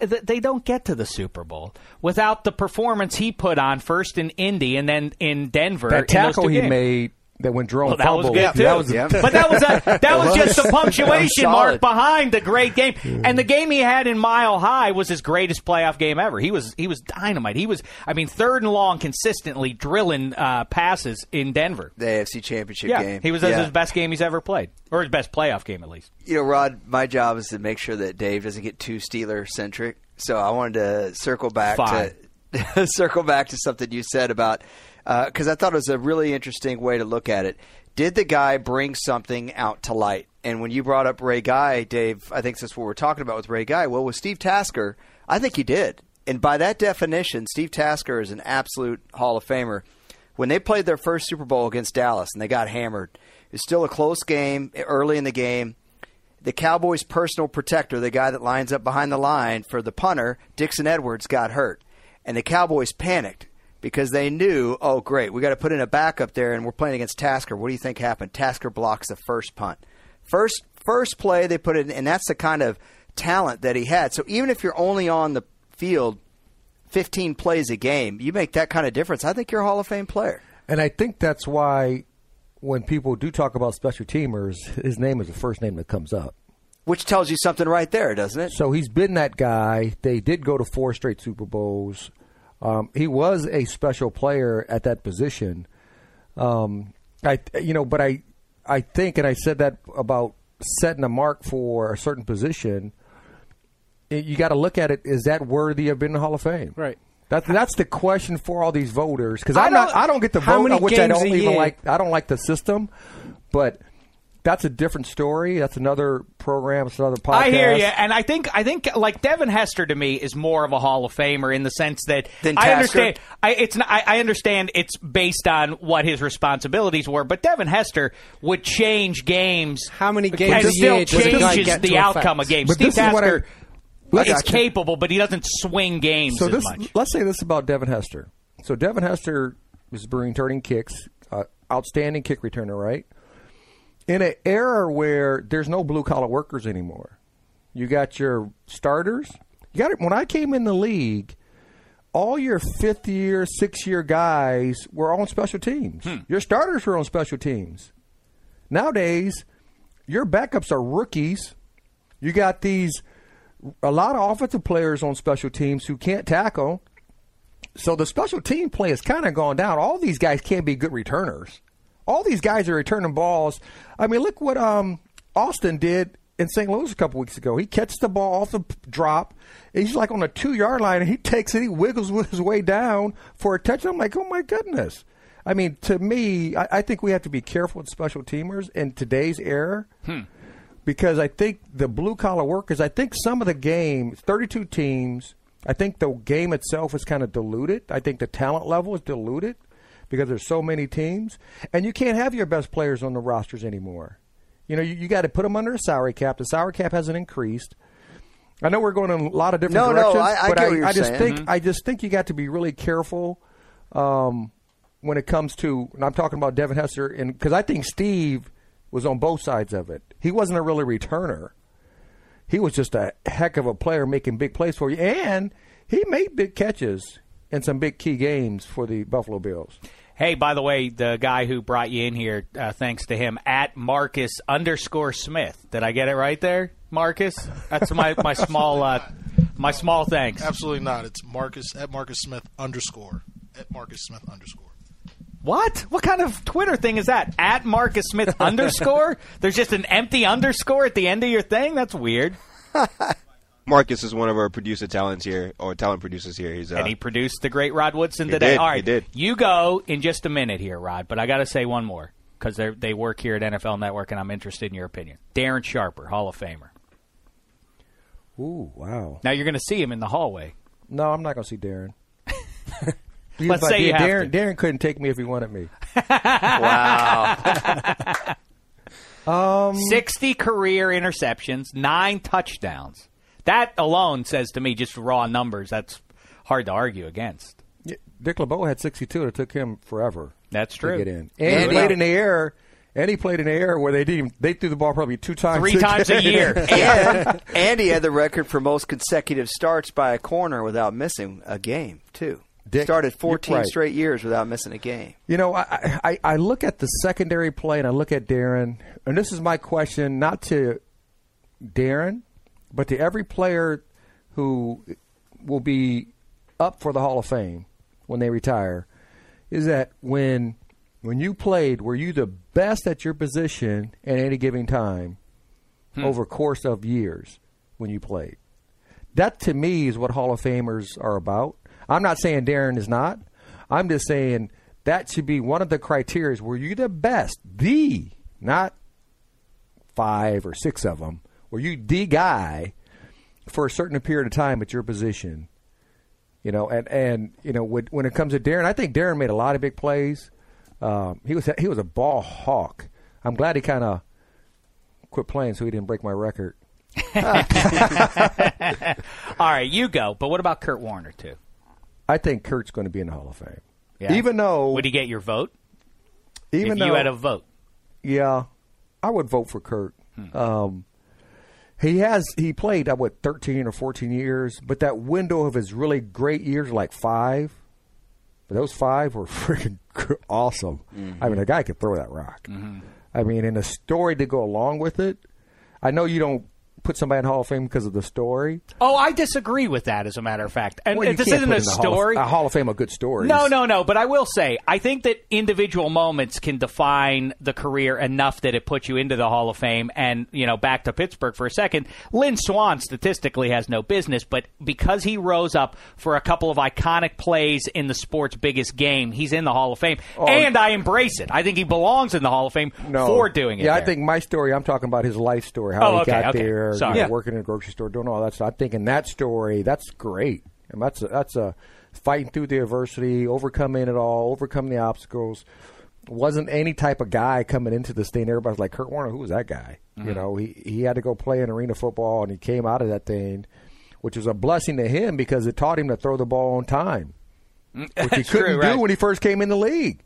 [SPEAKER 2] They don't get to the Super Bowl without the performance he put on first in Indy and then in Denver.
[SPEAKER 8] that tackle he
[SPEAKER 2] games.
[SPEAKER 8] made that when Jerome
[SPEAKER 2] Well, that was
[SPEAKER 8] fumbled,
[SPEAKER 2] good too.
[SPEAKER 8] that was
[SPEAKER 2] but that was a, that was just the punctuation mark behind the great game. And the game he had in Mile High was his greatest playoff game ever. He was he was dynamite. He was I mean third and long consistently drilling uh, passes in Denver.
[SPEAKER 6] The AFC Championship
[SPEAKER 2] Yeah,
[SPEAKER 6] game.
[SPEAKER 2] he was
[SPEAKER 6] Yeah.
[SPEAKER 2] his best game he's ever played, or his best playoff game at least.
[SPEAKER 6] You know, Rod, my job is to make sure that Dave doesn't get too Steeler centric. So I wanted to circle back
[SPEAKER 2] Fine.
[SPEAKER 6] to circle back to something you said about Uh, because I thought it was a really interesting way to look at it. Did the guy bring something out to light? And when you brought up Ray Guy, Dave, I think that's what we're talking about with Ray Guy. Well, with Steve Tasker, I think he did. And by that definition, Steve Tasker is an absolute Hall of Famer. When they played their first Super Bowl against Dallas and they got hammered, it was still a close game early in the game the Cowboys' personal protector, the guy that lines up behind the line for the punter, Dixon Edwards, got hurt. And the Cowboys panicked because they knew, oh, great, we got to put in a backup there, and we're playing against Tasker. What do you think happened? Tasker blocks the first punt. First, first play they put in, and that's the kind of talent that he had. So even if you're only on the field 15 plays a game, you make that kind of difference. I think you're a Hall of Fame player.
[SPEAKER 8] And I think that's why when people do talk about special teamers, his name is the first name that comes up.
[SPEAKER 6] Which tells you something right there, doesn't it?
[SPEAKER 8] So he's been that guy. They did go to four straight Super Bowls. Um, he was a special player at that position. Um, I, you know, but I, I think, and I said that about setting a mark for a certain position. it- You got to look at it: is that worthy of being in the Hall of Fame?
[SPEAKER 7] Right.
[SPEAKER 8] That's that's the question for all these voters because
[SPEAKER 7] I
[SPEAKER 8] I'm not
[SPEAKER 7] don't-
[SPEAKER 8] I don't get the vote, which I don't even
[SPEAKER 7] year?
[SPEAKER 8] like. I don't like the system, but that's a different story. That's another program. It's another podcast.
[SPEAKER 2] I hear you, and I think I think like Devin Hester to me is more of a Hall of Famer in the sense that
[SPEAKER 6] Than
[SPEAKER 2] I
[SPEAKER 6] Tasker?
[SPEAKER 2] understand. I it's not, I, I understand it's based on what his responsibilities were, but Devin Hester would change games.
[SPEAKER 7] How many
[SPEAKER 2] and
[SPEAKER 7] games a
[SPEAKER 2] still
[SPEAKER 7] year does a guy
[SPEAKER 2] changes
[SPEAKER 7] get
[SPEAKER 2] the
[SPEAKER 7] to
[SPEAKER 2] outcome of games.
[SPEAKER 8] But
[SPEAKER 2] Steve
[SPEAKER 8] this is what I-
[SPEAKER 2] Tasker
[SPEAKER 8] I
[SPEAKER 2] is
[SPEAKER 8] gotcha.
[SPEAKER 2] capable, but he doesn't swing games
[SPEAKER 8] So
[SPEAKER 2] as
[SPEAKER 8] this,
[SPEAKER 2] much.
[SPEAKER 8] let's say this about Devin Hester. So Devin Hester is returning kicks, uh, outstanding kick returner, right? In an era where there's no blue collar workers anymore, you got your starters. You got it. When I came in the league, all your fifth year, six year guys were on special teams. Hmm. Your starters were on special teams. Nowadays, your backups are rookies. You got these a lot of offensive players on special teams who can't tackle. So the special team play has kind of gone down. All these guys can't be good returners. All these guys are returning balls. I mean, look what um, Austin did in St. Louis a couple weeks ago. He catches the ball off the drop. He's like on a two yard line, and he takes it. He wiggles his way down for a touchdown. I'm like, oh my goodness. I mean, to me, I, I think we have to be careful with special teamers in today's era because I think the blue collar workers, I think some of the games, 32 teams, I think the game itself is kind of diluted. I think the talent level is diluted because there's so many teams, and you can't have your best players on the rosters anymore. You know, you, you got to put them under a salary cap. The salary cap hasn't increased. I know we're going in a lot of different
[SPEAKER 6] No, no,
[SPEAKER 8] directions,
[SPEAKER 6] I- I
[SPEAKER 8] but
[SPEAKER 6] get
[SPEAKER 8] I,
[SPEAKER 6] what you're
[SPEAKER 8] I just
[SPEAKER 6] saying.
[SPEAKER 8] think
[SPEAKER 6] Mhm.
[SPEAKER 8] I just think you got to be really careful um, when it comes to. And I'm talking about Devin Hester, and because I think Steve was on both sides of it. He wasn't a really returner. He was just a heck of a player making big plays for you, and he made big catches in some big key games for the Buffalo Bills.
[SPEAKER 2] Hey, by the way, the guy who brought you in here, uh, thanks to him, at Marcus underscore Smith. Did I get it right there, Marcus? That's my my small uh, my small thanks.
[SPEAKER 9] Absolutely not. It's Marcus at Marcus Smith underscore at Marcus Smith underscore.
[SPEAKER 2] What? What kind of Twitter thing is that? At Marcus Smith underscore? There's just an empty underscore at the end of your thing? That's weird.
[SPEAKER 5] Marcus is one of our producer talents here, or talent producers here. He's uh,
[SPEAKER 2] And he produced the great Rod Woodson today.
[SPEAKER 5] did,
[SPEAKER 2] All
[SPEAKER 5] he did.
[SPEAKER 2] you go in just a minute here, Rod. But I got to say one more because they they work here at NFL Network, and I'm interested in your opinion. Darren Sharper, Hall of Famer.
[SPEAKER 8] Ooh, wow!
[SPEAKER 2] Now you're going to see him in the hallway.
[SPEAKER 8] No, I'm not going to see Darren.
[SPEAKER 2] Let's
[SPEAKER 8] was
[SPEAKER 2] say you have
[SPEAKER 8] Darren,
[SPEAKER 2] to.
[SPEAKER 8] Darren couldn't take me if he wanted me.
[SPEAKER 6] Wow.
[SPEAKER 2] um, 60 career interceptions, nine touchdowns. That alone says to me, just raw numbers, that's hard to argue against.
[SPEAKER 8] Yeah, Dick LeBeau had 62, and it took him forever.
[SPEAKER 2] That's
[SPEAKER 8] to
[SPEAKER 2] true.
[SPEAKER 8] get in. And
[SPEAKER 6] And
[SPEAKER 8] he
[SPEAKER 6] he-
[SPEAKER 8] played in the air. And he played in the air where they didn't. They threw the ball probably two times,
[SPEAKER 2] Three times a year.
[SPEAKER 6] and, and he had the record for most consecutive starts by a corner without missing a game, too.
[SPEAKER 8] Dick,
[SPEAKER 6] Started 14
[SPEAKER 8] right.
[SPEAKER 6] straight years without missing a game.
[SPEAKER 8] You know, I, I I look at the secondary play and I look at Darren, and this is my question, not to Darren, but to every player who will be up for the Hall of Fame when they retire, is that when when you played, were you the best at your position at any given time hmm. over course of years when you played? That to me is what Hall of Famers are about. I'm not saying Darren is not. I'm just saying that should be one of the criteria. Were you the best? The, not five or six of them. Were you the guy for a certain period of time at your position? You know, and and you know when, when it comes to Darren, I think Darren made a lot of big plays. Um, he was he was a ball hawk. I'm glad he kind of quit playing so he didn't break my record.
[SPEAKER 2] All right, you go. But what about Kurt Warner too?
[SPEAKER 8] I think Kurt's going to be in the Hall of Fame.
[SPEAKER 2] Yeah.
[SPEAKER 8] Even though,
[SPEAKER 2] Would he get your vote?
[SPEAKER 8] even
[SPEAKER 2] if
[SPEAKER 8] though
[SPEAKER 2] you had a vote.
[SPEAKER 8] Yeah, I would vote for Kurt.
[SPEAKER 2] Hmm.
[SPEAKER 8] Um, he has he played uh, what thirteen or fourteen years, but that window of his really great years, like five. But those five were freaking awesome. I mean, a guy could throw that rock. I mean, and a story to go along with it. I know you don't put somebody in Hall of Fame because of the story.
[SPEAKER 2] Oh, I disagree with that. As a matter of fact, and
[SPEAKER 8] Well,
[SPEAKER 2] this isn't a
[SPEAKER 8] the Hall of-
[SPEAKER 2] story.
[SPEAKER 8] a Hall of Fame of good stories.
[SPEAKER 2] No, no, no. But I will say, I think that individual moments can define the career enough that it puts you into the Hall of Fame. And, you know, back to Pittsburgh for a second, Lynn Swann statistically has no business, but because he rose up for a couple of iconic plays in the sport's biggest game, he's in the Hall of Fame.
[SPEAKER 8] Oh.
[SPEAKER 2] and I embrace it. I think he belongs in the Hall of Fame
[SPEAKER 8] No.
[SPEAKER 2] for doing it.
[SPEAKER 8] Yeah, I think my story. I'm talking about his life story, how
[SPEAKER 2] Oh,
[SPEAKER 8] he
[SPEAKER 2] okay,
[SPEAKER 8] got
[SPEAKER 2] okay.
[SPEAKER 8] there, you
[SPEAKER 2] Sorry.
[SPEAKER 8] know,
[SPEAKER 2] Yeah.
[SPEAKER 8] working in a grocery store, doing all that stuff. I'm thinking that story. That's great. And that's a, that's a fighting through the adversity, overcoming it all, overcoming the obstacles. Wasn't any type of guy coming into this thing. Everybody's like Kurt Warner. Who was that guy? You
[SPEAKER 2] Mhm.
[SPEAKER 8] know, he he had to go play in arena football, and he came out of that thing, which was a blessing to him because it taught him to throw the ball on time which he couldn't
[SPEAKER 2] true, right.
[SPEAKER 8] do when he first came in the league.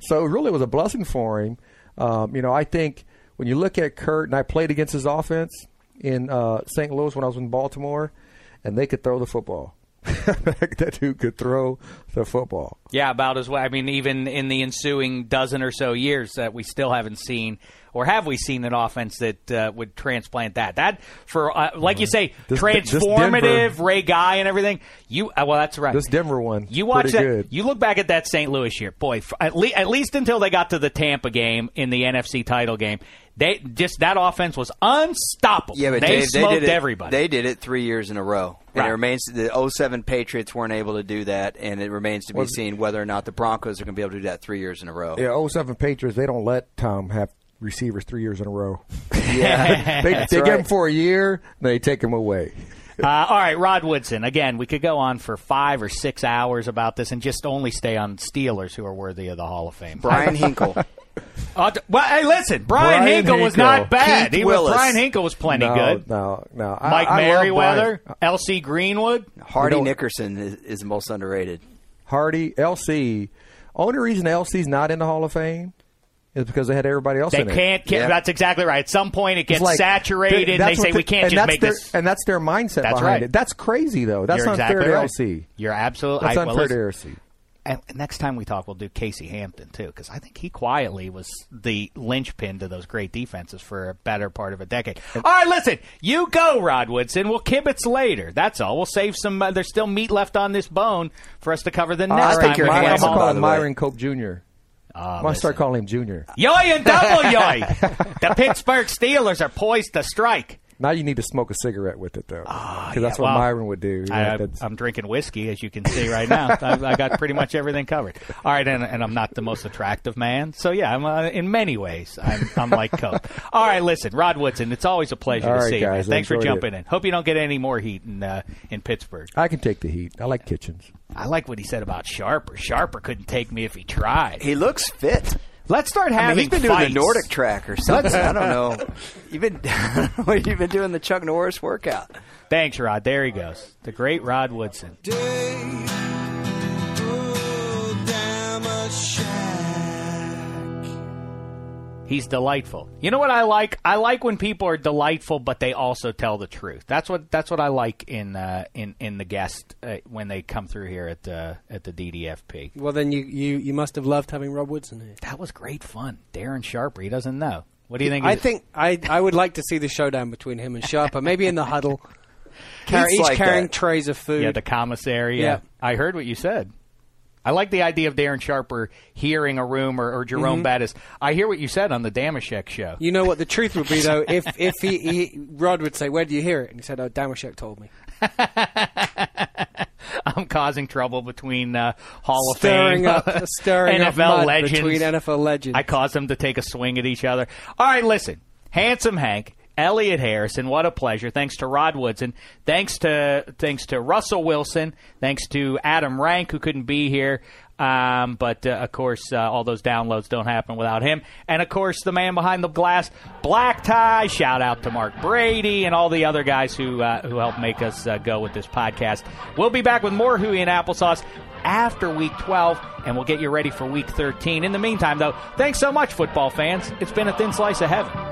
[SPEAKER 8] So it really was a blessing for him. Um, you know, I think when you look at Kurt, and I played against his offense in uh, St. Louis when I was in Baltimore, and they could throw the football. that dude could throw the football.
[SPEAKER 2] Yeah, about as well. I mean, even in the ensuing dozen or so years that we still haven't seen, or have we seen an offense that uh, would transplant that? That for, uh, like you say,
[SPEAKER 8] This- this
[SPEAKER 2] transformative
[SPEAKER 8] Denver-
[SPEAKER 2] Ray Guy and everything. You uh, well, that's right.
[SPEAKER 8] This Denver one,
[SPEAKER 2] You watch that.
[SPEAKER 8] good.
[SPEAKER 2] You look back at that St. Louis year, boy. f- At, le- at least until they got to the Tampa game in the NFC title game, they just that offense was unstoppable.
[SPEAKER 6] Yeah, but
[SPEAKER 2] they
[SPEAKER 6] Dave,
[SPEAKER 2] smoked
[SPEAKER 6] they did it,
[SPEAKER 2] everybody.
[SPEAKER 6] They did it three years in a row. And
[SPEAKER 2] Right.
[SPEAKER 6] it remains the 07 Patriots weren't able to do that, and it remains to be
[SPEAKER 8] Was-
[SPEAKER 6] seen whether or not the Broncos are going to be able to do that three years in a row.
[SPEAKER 8] Yeah, 07 Patriots, they don't let Tom have receivers three years in a row.
[SPEAKER 6] Yeah,
[SPEAKER 8] they they
[SPEAKER 6] right.
[SPEAKER 8] get him for a year, then they take him away.
[SPEAKER 2] Uh, all right, Rod Woodson. Again, we could go on for five or six hours about this and just only stay on Steelers who are worthy of the Hall of Fame.
[SPEAKER 6] Bryan Hinkle.
[SPEAKER 2] Uh, well, hey, listen, Brian,
[SPEAKER 8] Bryan
[SPEAKER 2] Hinkle was not bad.
[SPEAKER 6] Keith
[SPEAKER 2] he was, Bryan Hinkle was plenty
[SPEAKER 8] no,
[SPEAKER 2] good.
[SPEAKER 8] No, no. I-
[SPEAKER 2] Mike
[SPEAKER 8] I love
[SPEAKER 2] Merriweather,
[SPEAKER 8] Brian.
[SPEAKER 2] L.C. Greenwood.
[SPEAKER 6] Hardy
[SPEAKER 8] You know-
[SPEAKER 6] Nickerson is, is the most underrated.
[SPEAKER 8] Hardy, LC. Only reason LC's not in the Hall of Fame is because they had everybody else
[SPEAKER 2] They
[SPEAKER 8] in
[SPEAKER 2] can't. Get,
[SPEAKER 6] Yeah.
[SPEAKER 2] That's exactly right. At some point, it gets
[SPEAKER 8] like-
[SPEAKER 2] saturated.
[SPEAKER 8] th-
[SPEAKER 2] They say
[SPEAKER 8] what
[SPEAKER 2] we can't
[SPEAKER 8] and
[SPEAKER 2] just
[SPEAKER 8] that's
[SPEAKER 2] make
[SPEAKER 8] their,
[SPEAKER 2] this.
[SPEAKER 8] And that's their mindset
[SPEAKER 2] That's
[SPEAKER 8] behind
[SPEAKER 2] right.
[SPEAKER 8] it. That's crazy, though. That's
[SPEAKER 2] You're
[SPEAKER 8] unfair
[SPEAKER 2] exactly
[SPEAKER 8] to
[SPEAKER 2] right.
[SPEAKER 8] LC.
[SPEAKER 2] You're absolutely.
[SPEAKER 8] That's
[SPEAKER 2] I, well,
[SPEAKER 8] unfair to LC.
[SPEAKER 2] And next time we talk, we'll do Casey Hampton too, because I think he quietly was the linchpin to those great defenses for a better part of a decade. All right, listen, you go, Rod Woodson. We'll kibitz later. That's all. We'll save some. Uh, there's still meat left on this bone for us to cover the next
[SPEAKER 8] All
[SPEAKER 2] time.
[SPEAKER 8] right,
[SPEAKER 2] we
[SPEAKER 8] My-
[SPEAKER 2] have
[SPEAKER 8] I'm
[SPEAKER 2] him
[SPEAKER 8] going to
[SPEAKER 2] on.
[SPEAKER 8] call
[SPEAKER 6] by
[SPEAKER 8] him
[SPEAKER 6] the way.
[SPEAKER 8] Myron Cope Jr.
[SPEAKER 2] Ah,
[SPEAKER 8] I'm going to start calling him Junior.
[SPEAKER 2] Yoy and double yoy. the Pittsburgh Steelers are poised to strike.
[SPEAKER 8] Now you need to smoke a cigarette with it, though. Because
[SPEAKER 2] Ah, yeah,
[SPEAKER 8] that's what
[SPEAKER 2] well,
[SPEAKER 8] Myron would do.
[SPEAKER 2] I,
[SPEAKER 8] Yeah, that's-
[SPEAKER 2] I'm drinking whiskey, as you can see right now. I, I got pretty much everything covered. All right, and, and I'm not the most attractive man, so yeah, I'm uh, in many ways I'm, I'm like Cope. All right, listen, Rod Woodson, it's always a pleasure
[SPEAKER 8] All
[SPEAKER 2] to
[SPEAKER 8] right,
[SPEAKER 2] see you. Thanks for jumping
[SPEAKER 8] it.
[SPEAKER 2] in. Hope you don't get any more heat in uh, in Pittsburgh.
[SPEAKER 8] I can take the heat. I like kitchens.
[SPEAKER 2] I like what he said about Sharper. Sharper couldn't take me if he tried.
[SPEAKER 6] He looks fit.
[SPEAKER 2] Let's start having
[SPEAKER 6] I mean, he's been doing the Nordic track or something. I don't know. You've been, you've been doing the Chuck Norris workout.
[SPEAKER 2] Thanks, Rod. There he goes, the great Rod Woodson. He's delightful. You know what I like? I like when people are delightful, but they also tell the truth. That's what that's what I like in uh, in in the guest uh, when they come through here at uh, at the DDFP.
[SPEAKER 7] Well, then you, you, you must have loved having Rod Woodson here.
[SPEAKER 2] That was great fun. Darren Sharper, he doesn't know. What do you think?
[SPEAKER 7] I think I I would like to see the showdown between him and Sharper, maybe in the huddle, Car-
[SPEAKER 6] He's
[SPEAKER 7] each
[SPEAKER 6] like
[SPEAKER 7] carrying
[SPEAKER 6] that.
[SPEAKER 7] trays of food.
[SPEAKER 2] Yeah, the commissary.
[SPEAKER 7] Yeah.
[SPEAKER 2] Yeah. I heard what you said. I like the idea of Darren Sharper hearing a room or, Jerome
[SPEAKER 7] Mhm.
[SPEAKER 2] Bettis. I hear what you said on the Dameshek show.
[SPEAKER 7] You know what the truth would be though if if he, he Rod would say, "Where do you hear it?" and he said, "Oh, Dameshek told me."
[SPEAKER 2] I'm causing trouble between uh, Hall
[SPEAKER 7] Stirring
[SPEAKER 2] of Fame,
[SPEAKER 7] up- stirring
[SPEAKER 2] NFL legends.
[SPEAKER 7] between NFL legends.
[SPEAKER 2] I caused them to take a swing at each other. All right, listen, handsome Hank, Elliot Harrison, what a pleasure. Thanks to Rod Woodson. Thanks to thanks to Russell Wilson. Thanks to Adam Rank who couldn't be here. Um, but uh, of course, uh, all those downloads don't happen without him. And of course, the man behind the glass, Black Tie. Shout out to Mark Brady and all the other guys who uh, who helped make us uh, go with this podcast. We'll be back with more Huey and Applesauce after Week 12, and we'll get you ready for Week 13. In the meantime, though, thanks so much, football fans. It's been a thin slice of heaven.